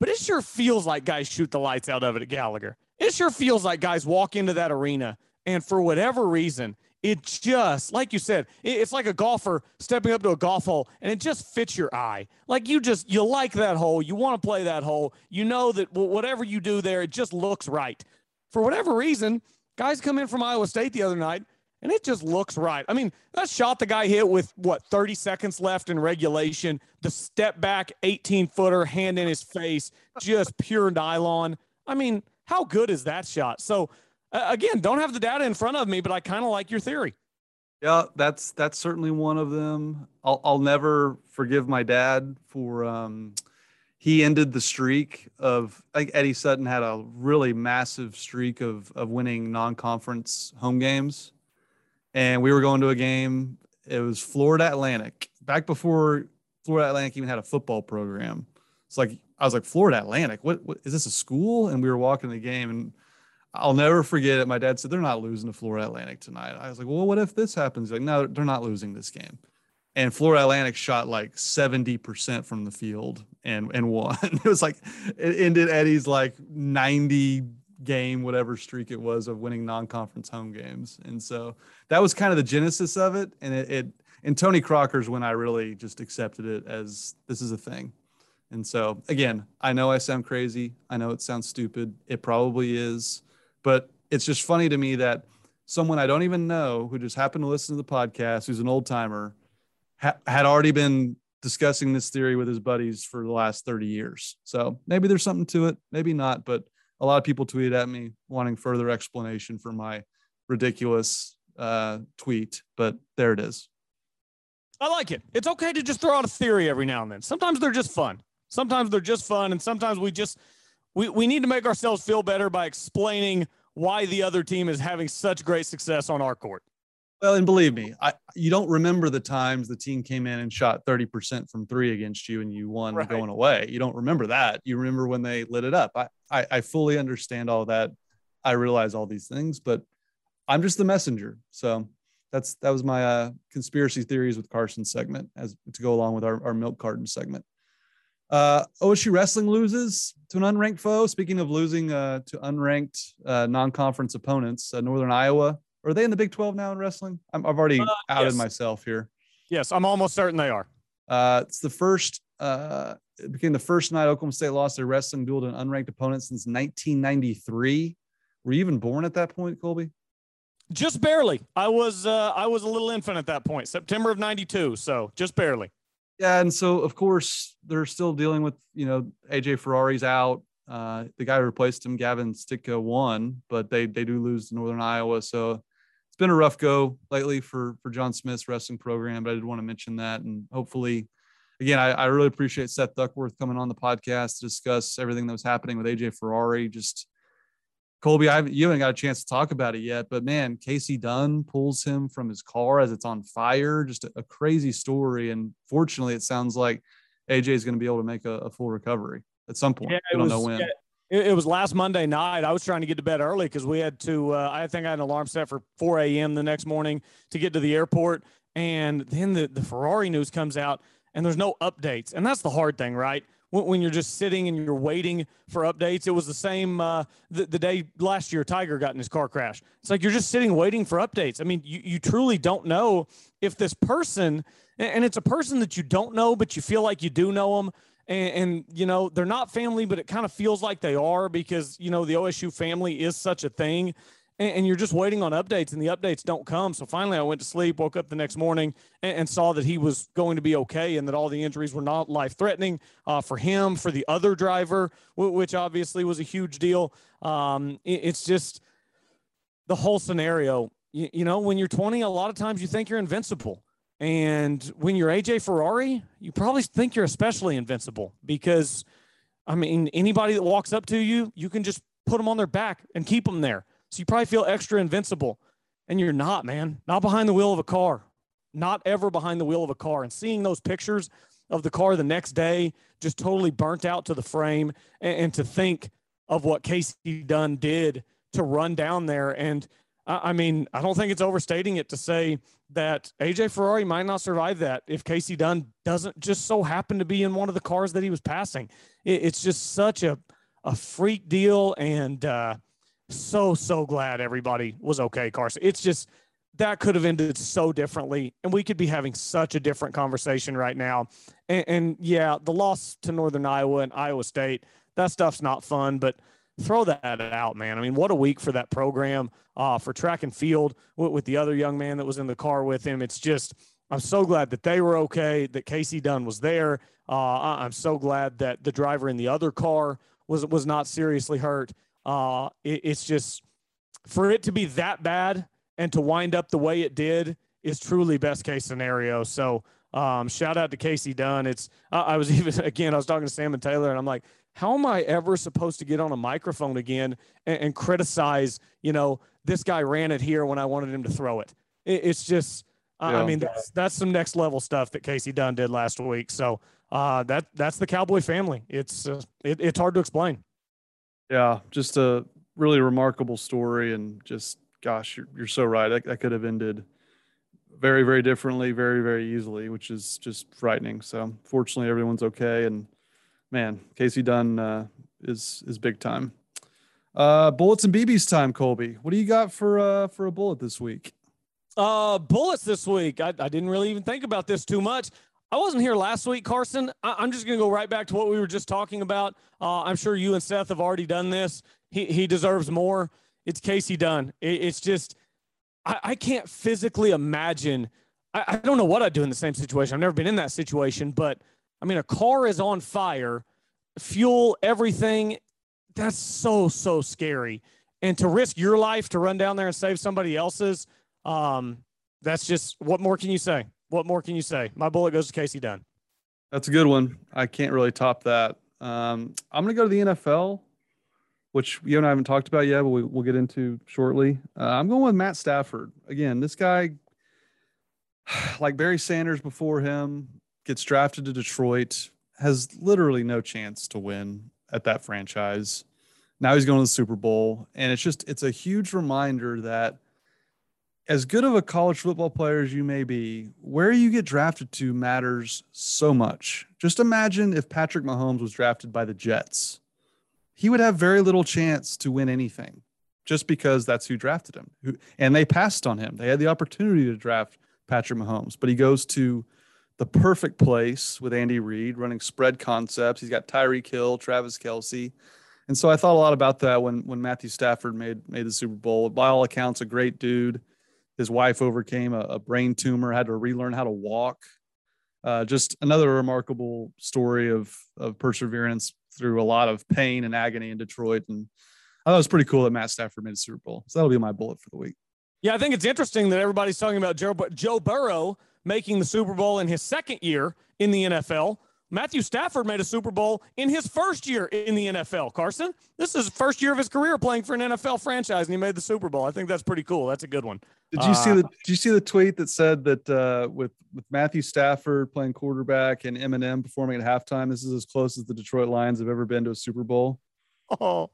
but it sure feels like guys shoot the lights out of it at Gallagher. It sure feels like guys walk into that arena and for whatever reason, it just like you said it's like a golfer stepping up to a golf hole and it just fits your eye. Like you just you like that hole you want to play that hole you know that whatever you do there it just looks right. For whatever reason guys come in from iowa state the other night and it just looks right. I mean that shot the guy hit with what 30 seconds left in regulation the step back 18 footer hand in his face just pure nylon. I mean how good is that shot? So again, don't have the data in front of me, but I kind of like your theory. Yeah, that's that's certainly one of them. I'll I'll never forgive my dad for um, he ended the streak of I think Eddie Sutton had a really massive streak of of winning non-conference home games, and we were going to a game. It was Florida Atlantic back before Florida Atlantic even had a football program. It's like I was like Florida Atlantic. What, what is this a school? And we were walking the game and I'll never forget it. My dad said they're not losing to Florida Atlantic tonight. I was like, well, what if this happens? He's like, no, they're not losing this game. And Florida Atlantic shot like 70% from the field and and won. <laughs> it was like it ended Eddie's like 90 game, whatever streak it was of winning non-conference home games. And so that was kind of the genesis of it. And it, it and Tony Crocker's when I really just accepted it as this is a thing. And so again, I know I sound crazy. I know it sounds stupid. It probably is but it's just funny to me that someone I don't even know who just happened to listen to the podcast, who's an old timer, ha- had already been discussing this theory with his buddies for the last 30 years. So maybe there's something to it, maybe not, but a lot of people tweeted at me wanting further explanation for my ridiculous uh, tweet, but there it is. I like it. It's okay to just throw out a theory every now and then. Sometimes they're just fun. Sometimes they're just fun, and sometimes we just we, we need to make ourselves feel better by explaining why the other team is having such great success on our court. Well, and believe me, I you don't remember the times the team came in and shot 30% from three against you and you won right. going away. You don't remember that. You remember when they lit it up. I, I, I fully understand all that. I realize all these things, but I'm just the messenger. So that's that was my uh, conspiracy theories with Carson segment as to go along with our, our milk carton segment. Uh, OSU wrestling loses to an unranked foe. Speaking of losing uh, to unranked uh, non-conference opponents, uh, Northern Iowa. Are they in the Big 12 now in wrestling? i have already uh, outed yes. myself here. Yes, I'm almost certain they are. Uh, it's the first. it became the first night Oklahoma State lost their wrestling duel to an unranked opponent since 1993. Were you even born at that point, Colby? Just barely. I was. I was a little infant at that point. September of '92. So just barely. Yeah, and so of course they're still dealing with you know AJ Ferrari's out. Uh, the guy who replaced him, Gavin Stitka, won, but they they do lose to Northern Iowa. So it's been a rough go lately for for John Smith's wrestling program. But I did want to mention that, and hopefully, again, I, I really appreciate Seth Duckworth coming on the podcast to discuss everything that was happening with AJ Ferrari. Just Colby, I haven't, you haven't got a chance to talk about it yet, but man, Casey Dunn pulls him from his car as it's on fire. Just a, a crazy story. And fortunately, it sounds like AJ is going to be able to make a, a, full recovery at some point. Yeah, we don't was, know when. Yeah, it, it, was last Monday night. I was trying to get to bed early because we had to, uh, I think I had an alarm set for 4 a.m. the next morning to get to the airport. And then the, the Ferrari news comes out and there's no updates. And that's the hard thing, right? When, you're just sitting and you're waiting for updates. It was the same uh, the, the day last year Tiger got in his car crash. It's like you're just sitting waiting for updates. I mean, you, you truly don't know if this person, and it's a person that you don't know, but you feel like you do know them. And, and, you know they're not family but it kind of feels like they are because you know the osu family is such a thing and, and, you're just waiting on updates, and the updates don't come. So finally, I went to sleep, woke up the next morning, and, and saw that he was going to be okay, and that all the injuries were not life threatening uh, for him, for the other driver, which obviously was a huge deal. Um, it, it's just the whole scenario. You, you know, when you're 20, a lot of times you think you're invincible. And when you're AJ Ferrari, you probably think you're especially invincible because, I mean, anybody that walks up to you, you can just put them on their back and keep them there. So you probably feel extra invincible. And you're not, man. Not behind the wheel of a car. Not ever behind the wheel of a car. And seeing those pictures of the car the next day, just totally burnt out to the frame, and, and to think of what Casey Dunn did to run down there. And I mean, I don't think it's overstating it to say that AJ Ferrari might not survive that if Casey Dunn doesn't just so happen to be in one of the cars that he was passing. it's just such a, a freak deal. And, uh, so so glad everybody was okay, Carson. It's just that could have ended so differently, and we could be having such a different conversation right now. And, and yeah, the loss to Northern Iowa and Iowa State, that stuff's not fun, but throw that out, man. I mean, what a week for that program, uh, for track and field with, with the other young man that was in the car with him. It's just, I'm so glad that they were okay, that Casey Dunn was there. Uh, I'm so glad that the driver in the other car was was not seriously hurt. Uh, it, it's just for it to be that bad and to wind up the way it did is truly best case scenario. So um, shout out to Casey Dunn. It's uh, I was <laughs> even again I was talking to Sam and Taylor and I'm like, how am I ever supposed to get on a microphone again and, and criticize? You know, this guy ran it here when I wanted him to throw it. it it's just. Yeah. I mean, that's, that's some next level stuff that Casey Dunn did last week. So uh, that that's the Cowboy family. It's uh, it, it's hard to explain. Yeah, just a really remarkable story, and just gosh, you're, you're so right. That, that could have ended very, very differently, very, very easily, which is just frightening. So, fortunately, everyone's okay, and man, Casey Dunn uh, is is big time. Uh, bullets and BB's time, Colby. What do you got for uh for a bullet this week? Uh, bullets this week. I, I didn't really even think about this too much. I wasn't here last week, Carson. I, am just going to go right back to what we were just talking about. Uh, I'm sure you and Seth have already done this. He, he deserves more. It's Casey Dunn. It, it's just, I, I, can't physically imagine. I, I don't know what I'd do in the same situation. I've never been in that situation, but I mean, a car is on fire, fuel, everything. That's so, so scary. And to risk your life to run down there and save somebody else's, um, that's just what more can you say? What more can you say? My bullet goes to Casey Dunn. That's a good one. I can't really top that. Um, I'm going to go to the NFL, which you and I haven't talked about yet, but we, will get into shortly. Uh, I'm going with Matt Stafford. Again, this guy, <sighs> like Barry Sanders before him, gets drafted to Detroit, has literally no chance to win at that franchise. Now he's going to the Super Bowl. And it's just, it's a huge reminder that – as good of a college football player as you may be, where you get drafted to matters so much. Just imagine if Patrick Mahomes was drafted by the Jets. He would have very little chance to win anything just because that's who drafted him. And they passed on him. They had the opportunity to draft Patrick Mahomes, but he goes to the perfect place with Andy Reid running spread concepts. He's got Tyreek Hill, Travis Kelce. And so I thought a lot about that when when Matthew Stafford made made the Super Bowl. By all accounts, a great dude his wife overcame a, a brain tumor, had to relearn how to walk. Uh, just another remarkable story of of perseverance through a lot of pain and agony in Detroit. And I thought it was pretty cool that Matt Stafford made Super Bowl. So that'll be my bullet for the week. Yeah, I think it's interesting that everybody's talking about Joe, Joe Burrow making the Super Bowl in his second year in the NFL. Matthew Stafford made a Super Bowl in his first year in the NFL. Carson, this is first year of his career playing for an NFL franchise, and he made the Super Bowl. I think that's pretty cool. That's a good one. Did you uh, see the Did you see the tweet that said that uh, with with Matthew Stafford playing quarterback and Eminem performing at halftime, this is as close as the Detroit Lions have ever been to a Super Bowl? Oh,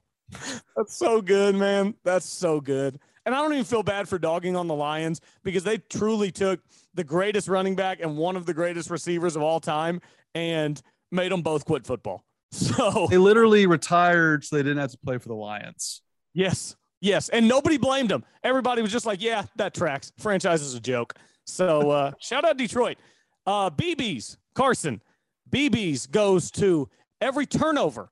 that's so good, man. That's so good. And I don't even feel bad for dogging on the Lions because they truly took the greatest running back and one of the greatest receivers of all time and made them both quit football. <laughs> So They literally retired so they didn't have to play for the Lions. yes, yes, and nobody blamed them. Everybody was just like, "Yeah, that tracks. Franchise is a joke." So uh, <laughs> shout out Detroit. Uh, BB's Carson. BB's goes to every turnover,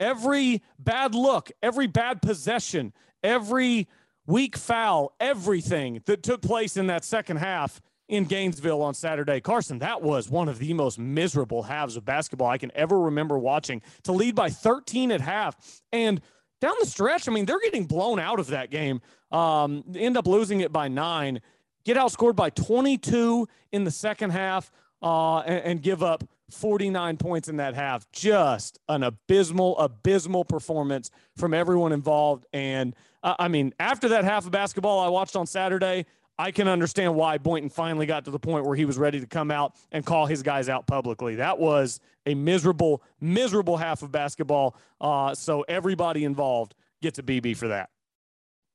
every bad look, every bad possession, every weak foul, everything that took place in that second half in Gainesville on Saturday. Carson, that was one of the most miserable halves of basketball I can ever remember watching. To lead by 13 at half and down the stretch, I mean, they're getting blown out of that game. Um, end up losing it by nine, get outscored by 22 in the second half, uh, and, and give up 49 points in that half. Just an abysmal, abysmal performance from everyone involved. And uh, I mean, after that half of basketball I watched on Saturday, I can understand why Boynton finally got to the point where he was ready to come out and call his guys out publicly. That was a miserable, miserable half of basketball. Uh, so everybody involved gets a BB for that.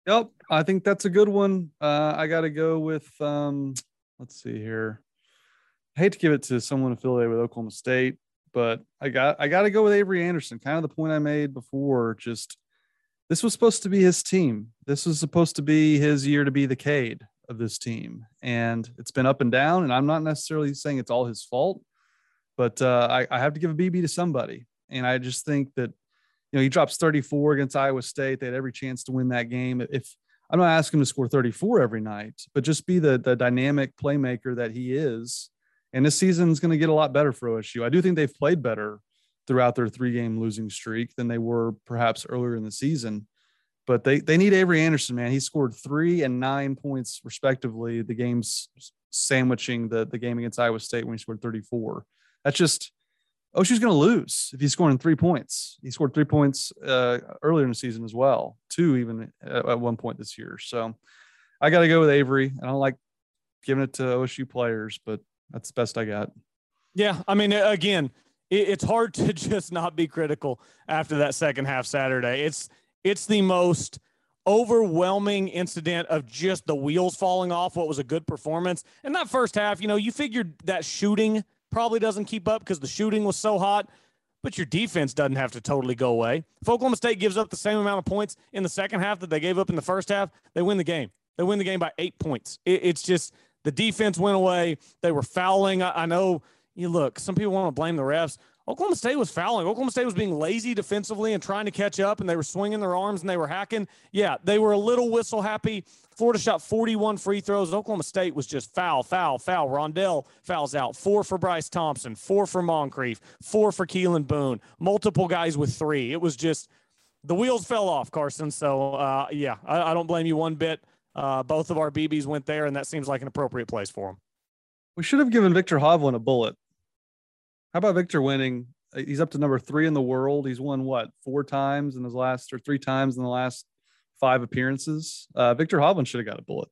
Yep, I think that's a good one. Uh, I got to go with. Um, let's see here. I hate to give it to someone affiliated with Oklahoma State, but I got I got to go with Avery Anderson. Kind of the point I made before. Just this was supposed to be his team. This was supposed to be his year to be the Cade of this team, and it's been up and down. And I'm not necessarily saying it's all his fault, but uh, I, I have to give a BB to somebody. And I just think that you know, he drops 34 against Iowa State. They had every chance to win that game. If I'm not asking him to score 34 every night, but just be the the dynamic playmaker that he is. And this season's going to get a lot better for OSU. I do think they've played better throughout their three game losing streak than they were perhaps earlier in the season. But they they need Avery Anderson, man. He scored three and nine points respectively. The games sandwiching the the game against Iowa State when he scored 34. That's just OSU's going to lose if he's scoring three points. He scored three points uh, earlier in the season as well, two even at, at one point this year. So I got to go with Avery. I don't like giving it to OSU players, but that's the best I got. Yeah, I mean, again, it, it's hard <laughs> to just not be critical after that second half Saturday. It's it's the most overwhelming incident of just the wheels falling off what was a good performance. And that first half, you know, you figured that shooting probably doesn't keep up because the shooting was so hot, but your defense doesn't have to totally go away. If Oklahoma State gives up the same amount of points in the second half that they gave up in the first half, they win the game. They win the game by eight points. It, it's just the defense went away. They were fouling. I, I know you look, some people want to blame the refs. Oklahoma State was fouling. Oklahoma State was being lazy defensively and trying to catch up, and they were swinging their arms and they were hacking. Yeah, they were a little whistle happy. Florida shot 41 free throws. Oklahoma State was just foul, foul, foul. Rondell fouls out. Four for Bryce Thompson, four for Moncrieffe, four for Keylan Boone, multiple guys with three. It was just the wheels fell off, Carson. So, uh, yeah, I, I, don't blame you one bit. Uh, both of our BBs went there, and that seems like an appropriate place for them. We should have given Viktor Hovland a bullet. How about Viktor winning? He's up to number three in the world. He's won what four times in his last, or three times in the last five appearances. Uh, Viktor Hovland should have got a bullet.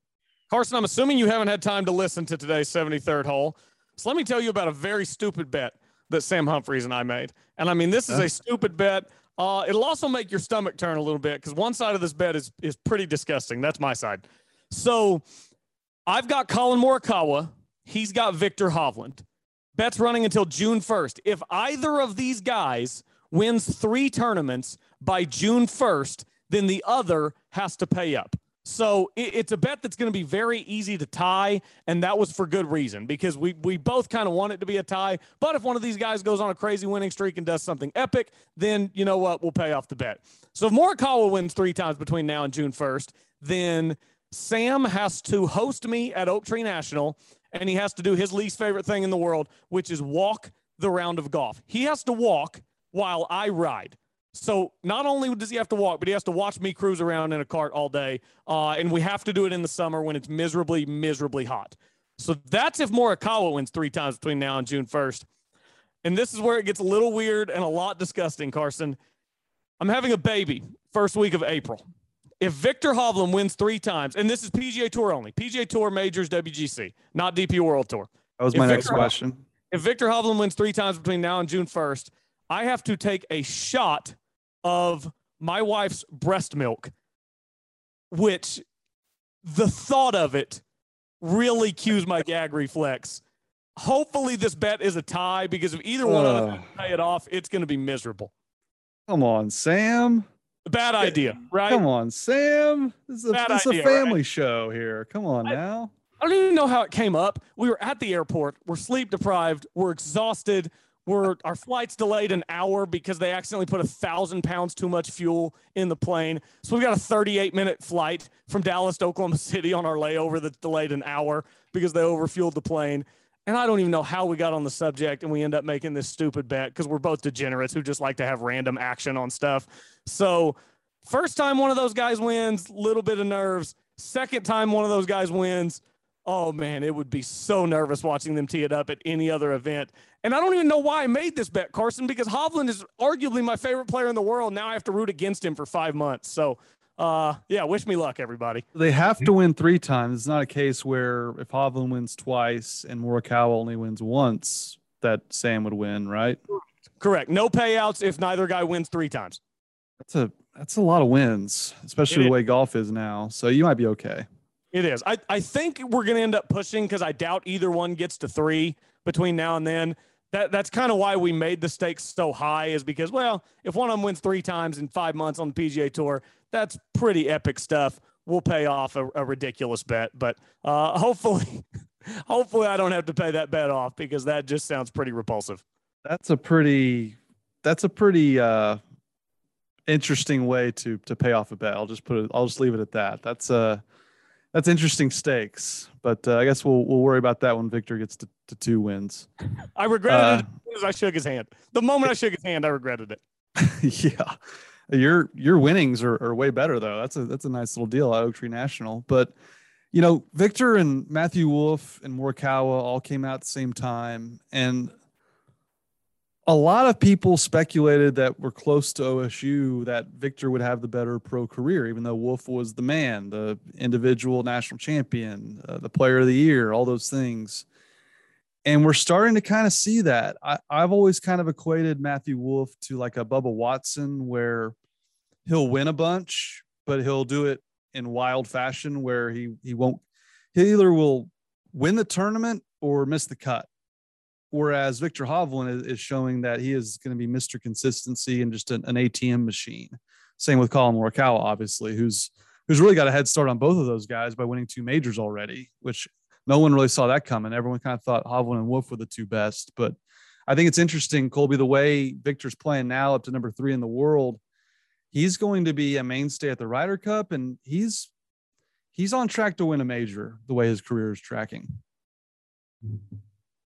Carson, I'm assuming you haven't had time to listen to today's 73rd hole. So let me tell you about a very stupid bet that Sam Humphreys and I made. And I mean, this is a stupid bet. Uh, it'll also make your stomach turn a little bit because one side of this bet is is pretty disgusting. That's my side. So I've got Collin Morikawa. He's got Viktor Hovland. Bet's running until June 1st. If either of these guys wins three tournaments by June 1st, then the other has to pay up. So it's a bet that's going to be very easy to tie, and that was for good reason because we we both kind of want it to be a tie. But if one of these guys goes on a crazy winning streak and does something epic, then you know what, we'll pay off the bet. So if Morikawa wins three times between now and June first, then Sam has to host me at Oak Tree National, and he has to do his least favorite thing in the world, which is walk the round of golf. He has to walk while I ride. So not only does he have to walk, but he has to watch me cruise around in a cart all day. Uh, and we have to do it in the summer when it's miserably, miserably hot. So that's if Morikawa wins three times between now and June 1st. And this is where it gets a little weird and a lot disgusting, Carson. I'm having a baby first week of April. If Viktor Hovland wins three times, and this is PGA Tour only, PGA Tour Majors, WGC, not DP World Tour. That was my if next Viktor, question. If Viktor Hovland wins three times between now and June 1st, I have to take a shot of my wife's breast milk, which the thought of it really cues my gag reflex. hopefully this bet is a tie because if either one of Uh. us pay it off, it's going to be miserable. Come on, Sam. Bad idea, right? Come on, Sam. This is a, this idea, a right? family show here. Come on now. I don't even know how it came up. We were at the airport. We're sleep deprived. We're exhausted. We're our flight's delayed an hour because they accidentally put a thousand pounds too much fuel in the plane. So we've got a 38 minute flight from Dallas to Oklahoma <laughs> City on our layover that's delayed an hour because they overfueled the plane. And I don't even know how we got on the subject and we end up making this stupid bet because we're both degenerates who just like to have random action on stuff. So first time one of those guys wins, little bit of nerves. Second time one of those guys wins, oh man, it would be so nervous watching them tee it up at any other event. And I don't even know why I made this bet, Carson, because Hovland is arguably my favorite player in the world. Now I have to root against him for five months. So, uh, yeah, wish me luck, everybody. They have to win three times. It's not a case where if Hovland wins twice and Morikawa only wins once, that Sam would win, right? Correct. No payouts if neither guy wins three times. That's a that's a lot of wins, especially It the way golf is now. So you might be okay. It is. I, I think we're going to end up pushing because I doubt either one gets to three between now and then. That that's kind of why we made the stakes so high is because well, if one of them wins three times in five months on the PGA Tour, that's pretty epic stuff. We'll pay off a, a ridiculous bet, but uh, <laughs> hopefully, hopefully I don't have to pay that bet off because that just sounds pretty repulsive. That's a pretty that's a pretty uh interesting way to to pay off a bet. I'll just put it I'll just leave it at that. That's uh that's interesting stakes. But uh, I guess we'll we'll worry about that when Viktor gets to, to two wins. I regretted Uh, it as as I shook his hand. The moment I shook his hand, I regretted it. <laughs> yeah. Your your winnings are, are way better though. That's a that's a nice little deal at Oak Tree National. But you know, Viktor and Matthew Wolff and Morikawa all came out at the same time, and a lot of people speculated that we're close to OSU that Viktor would have the better pro career, even though Wolff was the man, the individual national champion, uh, the player of the year, all those things. And we're starting to kind of see that. I, I've always kind of equated Matthew Wolff to like a Bubba Watson, where he'll win a bunch, but he'll do it in wild fashion where he he won't he either will win the tournament or miss the cut. Whereas Viktor Hovland is, is showing that he is going to be Mr. Consistency and just an, an ATM machine. Same with Collin Morikawa, obviously, who's who's really got a head start on both of those guys by winning two majors already, which no one really saw that coming. Everyone kind of thought Hovland and Wolff were the two best, but I think it's interesting, Colby, the way Viktor's playing now up to number three in the world he's going to be a mainstay at the Ryder Cup, and he's he's on track to win a major the way his career is tracking.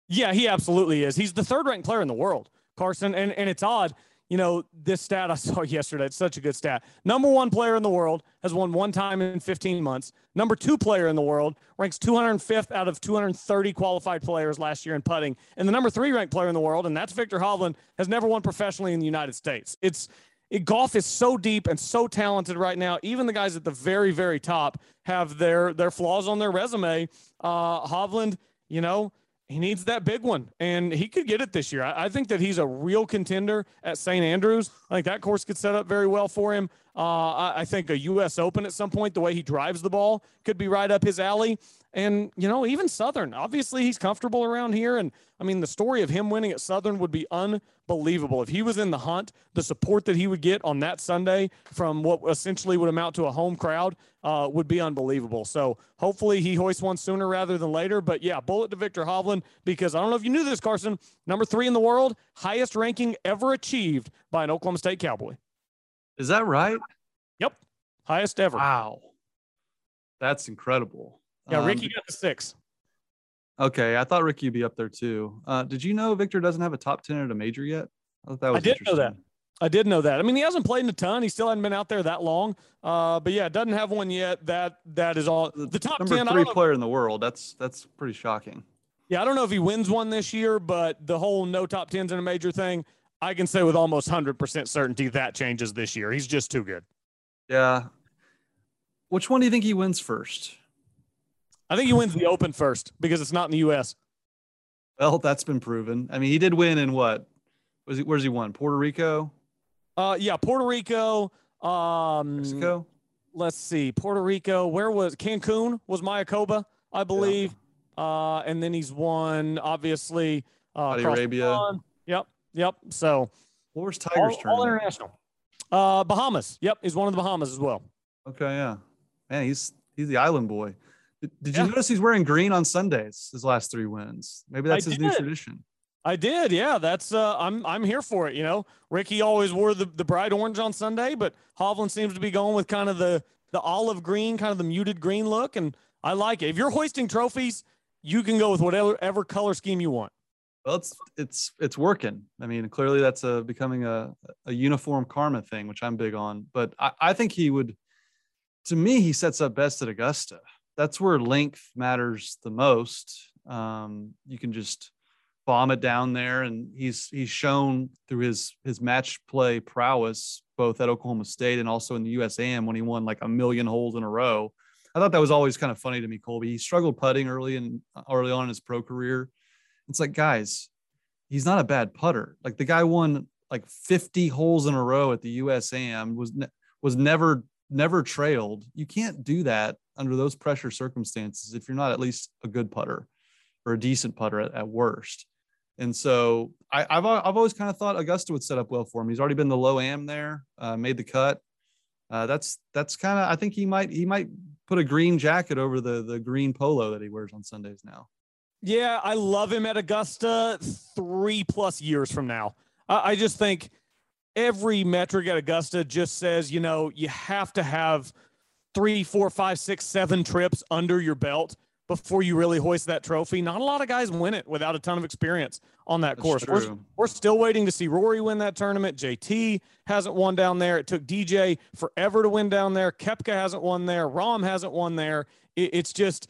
Yeah, he absolutely is. He's the third ranked player in the world, Carson. And, and it's odd, you know, this stat I <laughs> saw yesterday. It's such a good stat. Number one player in the world has won one time in 15 months. Number two player in the world ranks 205th out of 230 qualified players last year in putting. And the number three ranked player in the world, and that's Viktor Hovland, has never won professionally in the United States. It's it, golf is so deep and so talented right now. Even the guys at the very, very top have their their flaws on their resume. Uh, Hovland, you know, he needs that big one, and he could get it this year. I, I think that he's a real contender at St. Andrews. I think that course could set up very well for him. Uh, I, I think a U.S. Open at some point, the way he drives the ball, could be right up his alley. And you know, even Southern. Obviously, he's comfortable around here, and I mean, the story of him winning at Southern would be unbelievable if he was in the hunt. The support that he would get on that Sunday from what essentially would amount to a home crowd uh, would be unbelievable. So hopefully he hoists one sooner rather than later. But yeah, bullet to Viktor Hovland because I don't know if you knew this, Carson. Number three in the world, highest ranking ever achieved by an Oklahoma State Cowboy. Is that right? Yep, highest ever. Wow, that's incredible. Yeah, Um, Rickie got the six. okay, I thought Rickie would be up there too. Uh, did you know Viktor doesn't have a top ten at a major yet? I thought that was. I did know that. I did know that. I mean, he hasn't played in a ton. He still hasn't been out there that long. Uh, but yeah, doesn't have one yet. That that is all. The top Number ten. I three don't player in the world. That's that's pretty shocking. Yeah, I don't know if he wins one this year, but the whole no top tens in a major thing, I can say with almost hundred percent certainty that changes this year. He's just too good. Yeah. Which one do you think he wins first? I think he wins the Open first because it's not in the U.S. Well, that's been proven. I mean, he did win in what? Was he? Where's he won? Puerto Rico, Uh, yeah, Puerto Rico. Um, Mexico. Let's see, Puerto Rico. Where was Cancun? Was Mayakoba, I believe. uh, and then he's won obviously uh, Saudi Arabia. Yep, yep. So What was all, Tiger's all tournament? international. Uh, Bahamas. Yep, he's one of the Bahamas as well. Okay, yeah. Man, he's he's the island boy. Did, did you Yeah. notice he's wearing green on Sundays? His last three wins. Maybe I that's his new tradition. I did, yeah. That's uh, I'm I'm here for it. You know, Rickie always wore the, the bright orange on Sunday, but Hovland seems to be going with kind of the the olive green, kind of the muted green look, and I like it. If you're hoisting trophies, you can go with whatever ever color scheme you want. Well, it's it's it's working. I mean, clearly that's a becoming a a uniform karma thing, which I'm big on. But I, I think he would. To me, he sets up best at Augusta. That's where length matters the most. Um, you can just bomb it down there, and he's he's shown through his his match play prowess both at Oklahoma State and also in the USAM when he won like a million holes in a row. I thought that was always kind of funny to me, Colby. He struggled putting early and early on in his pro career. It's like, guys, he's not a bad putter. Like the guy won like 50 holes in a row at the USAM, was ne- was never never trailed. You can't do that under those pressure circumstances if you're not at least a good putter or a decent putter at, at worst. And so I, I've I've always kind of thought Augusta would set up well for him. He's already been the low am there, uh, made the cut. Uh, that's that's kind of I think he might he might put a green jacket over the the green polo that he wears on Sundays now. Yeah, I love him at Augusta three plus years from now. I, I just think every metric at Augusta just says, you know, you have to have three, four, five, six, seven trips under your belt before you really hoist that trophy. Not a lot of guys win it without a ton of experience on that That's course. We're, we're still waiting to see Rory win that tournament. JT hasn't won down there. It took DJ forever to win down there. Koepka hasn't won there. Rahm hasn't won there. It, it's just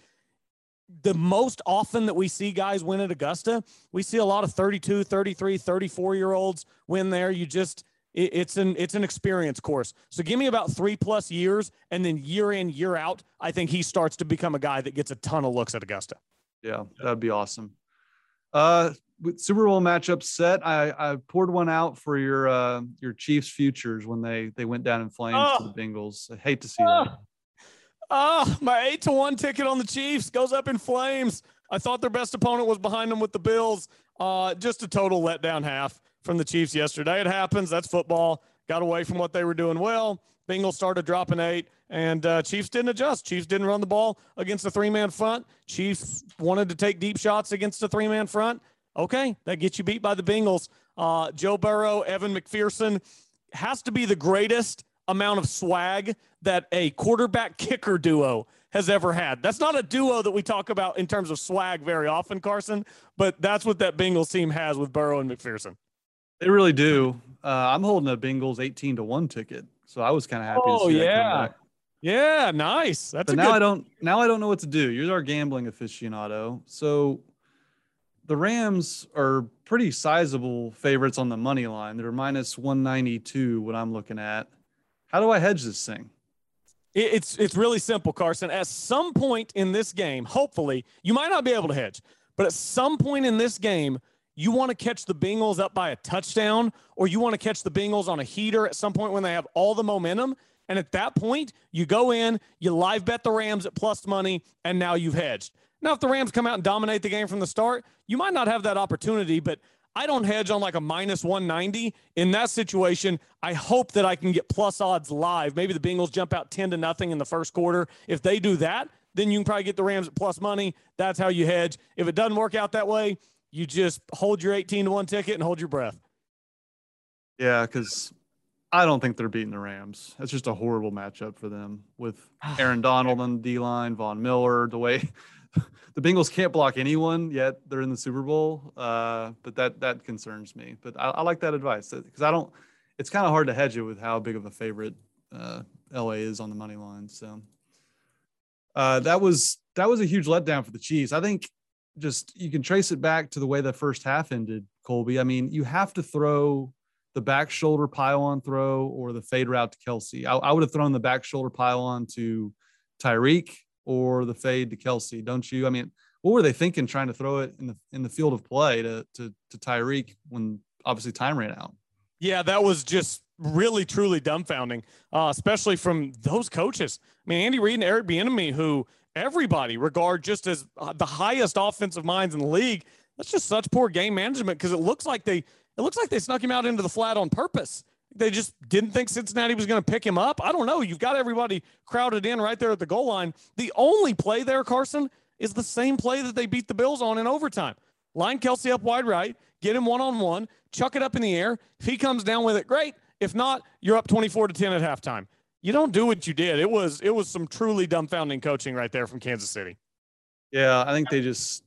the most often that we see guys win at Augusta, we see a lot of 32, 33, 34 year olds win there. You just, it, it's an it's an experience course. So give me about three plus years, and then year in year out, I think he starts to become a guy that gets a ton of looks at Augusta. Yeah, that'd be awesome. Uh, with Super Bowl matchup set. I, I poured one out for your uh, your Chiefs futures when they they went down in flames to Oh. the Bengals. I hate to see that. Oh, my eight to one ticket on the Chiefs goes up in flames. I thought their best opponent was behind them with the Bills. Uh, just a total letdown half from the Chiefs yesterday. It happens. That's football. Got away from what they were doing well. Bengals started dropping eight, and uh, Chiefs didn't adjust. Chiefs didn't run the ball against a three man front. Chiefs wanted to take deep shots against a three man front. Okay, that gets you beat by the Bengals. Uh, Joe Burrow, Evan McPherson has to be the greatest amount of swag that a quarterback kicker duo has ever had. That's not a duo that we talk about in terms of swag very often, Carson, but that's what that Bengals team has with Burrow and McPherson. They really do. Uh, I'm holding a Bengals 18 to one ticket, so I was kind of happy Oh, to see yeah. Yeah, nice. That's now I don't now I don't know what to do. You're our gambling aficionado, so the Rams are pretty sizable favorites on the money line. They're minus 192. What I'm looking at. How do I hedge this thing? It's it's really simple, Carson. At some point in this game, hopefully, you might not be able to hedge, but at some point in this game, you want to catch the Bengals up by a touchdown, or you want to catch the Bengals on a heater at some point when they have all the momentum. And at that point, you go in, you live bet the Rams at plus money, and now you've hedged. Now, if the Rams come out and dominate the game from the start, you might not have that opportunity, but I don't hedge on like a minus 190. In that situation, I hope that I can get plus odds live. Maybe the Bengals jump out 10 to nothing in the first quarter. If they do that, then you can probably get the Rams at plus money. That's how you hedge. If it doesn't work out that way, you just hold your 18 to 1 ticket and hold your breath. Yeah, because I don't think they're beating the Rams. That's just a horrible matchup for them with <sighs> Aaron Donald on the D line, Von Miller, the way <laughs> the Bengals can't block anyone yet they're in the Super Bowl. Uh, but that that concerns me. But I, I like that advice because I don't. It's kind of hard to hedge it with how big of a favorite uh, LA is on the money line. So uh, that was that was a huge letdown for the Chiefs. I think just you can trace it back to the way the first half ended, Colby. I mean, you have to throw the back shoulder pylon throw or the fade route to Kelce. I, I would have thrown the back shoulder pylon to Tyreek or the fade to Kelce, don't you? I mean, what were they thinking trying to throw it in the in the field of play to to, to Tyreek when obviously time ran out? Yeah, that was just really truly dumbfounding, uh, especially from those coaches. I mean, Andy Reid and Eric Bieniemy, who everybody regard just as uh, the highest offensive minds in the league. That's just such poor game management because it looks like they it looks like they snuck him out into the flat on purpose. They just didn't think Cincinnati was going to pick him up. I don't know. You've got everybody crowded in right there at the goal line. The only play there, Carson, is the same play that they beat the Bills on in overtime. Line Kelce up wide right, get him one on one, chuck it up in the air. If he comes down with it, great. If not, you're up 24 to 10 at halftime. You don't do what you did. It was it was some truly dumbfounding coaching right there from Kansas City. Yeah, I think they just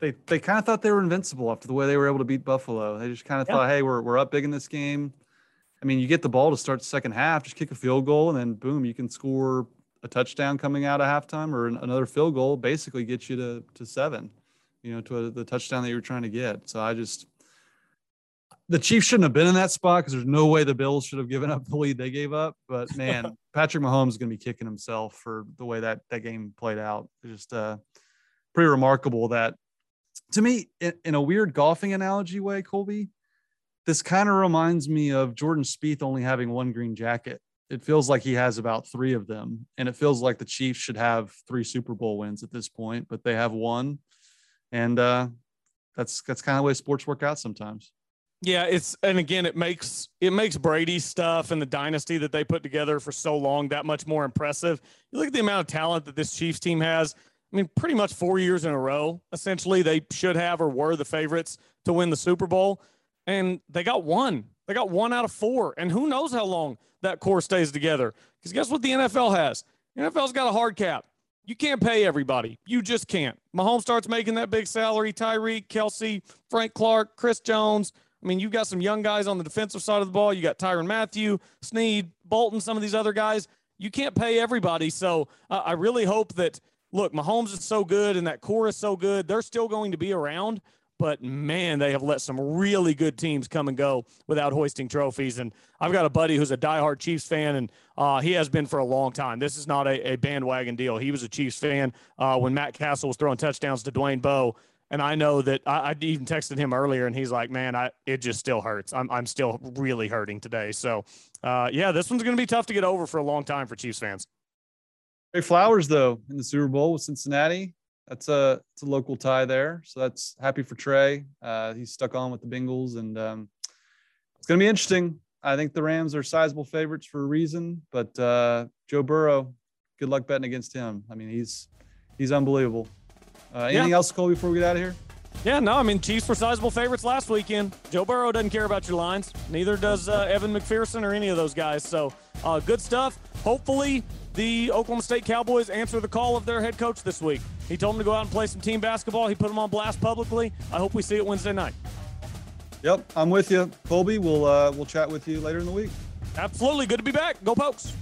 they they kind of thought they were invincible after the way they were able to beat Buffalo. They just kind of yeah. thought, hey, we're we're up big in this game. I mean, you get the ball to start the second half, just kick a field goal, and then boom, you can score a touchdown coming out of halftime or another field goal, basically get you to to seven, you know, to a, the touchdown that you were trying to get. So I just the Chiefs shouldn't have been in that spot because there's no way the Bills should have given up the lead they gave up. But <laughs> man, Patrick Mahomes is going to be kicking himself for the way that that game played out. It's just uh, pretty remarkable that, to me, in, in a weird golfing analogy way, Colby, this kind of reminds me of Jordan Spieth only having one green jacket. It feels like he has about three of them, and it feels like the Chiefs should have three Super Bowl wins at this point, but they have one, and uh, that's that's kind of the way sports work out sometimes. Yeah, it's and again it makes it makes Brady's stuff and the dynasty that they put together for so long that much more impressive. You look at the amount of talent that this Chiefs team has. I mean, pretty much four years in a row, essentially, they should have or were the favorites to win the Super Bowl. And they got one. They got one out of four. And who knows how long that core stays together. Because guess what the NFL has? The NFL's got a hard cap. You can't pay everybody. You just can't. Mahomes starts making that big salary. Tyreek, Kelce, Frank Clark, Chris Jones, I mean, you've got some young guys on the defensive side of the ball. You got Tyrann Mathieu, Sneed, Bolton, some of these other guys. You can't pay everybody. So uh, I really hope that, look, Mahomes is so good and that core is so good. They're still going to be around. But man, they have let some really good teams come and go without hoisting trophies. And I've got a buddy who's a diehard Chiefs fan, and uh, he has been for a long time. This is not a, a bandwagon deal. He was a Chiefs fan uh, when Matt Cassel was throwing touchdowns to Dwayne Bowe and I know that I, I, even texted him earlier, and he's like, "Man, I it just still hurts. I'm I'm still really hurting today." So, uh, yeah, this one's going to be tough to get over for a long time for Chiefs fans. Trey Flowers, though, in the Super Bowl with Cincinnati, that's a it's a local tie there, so that's happy for Trey. Uh, he's stuck on with the Bengals, and um, it's going to be interesting. I think the Rams are sizable favorites for a reason, but uh, Joe Burrow, good luck betting against him. I mean, he's he's unbelievable. Uh, anything yeah. else, Cole, before we get out of here? Yeah, no, I mean, Chiefs were sizable favorites last weekend. Joe Burrow doesn't care about your lines. Neither does uh, Evan McPherson or any of those guys. So, uh, good stuff. Hopefully, the Oklahoma State Cowboys answer the call of their head coach this week. He told them to go out and play some team basketball. He put them on blast publicly. I hope we see it Wednesday night. Yep, I'm with you, Colby. We'll uh, we'll chat with you later in the week. Absolutely, good to be back. Go Pokes.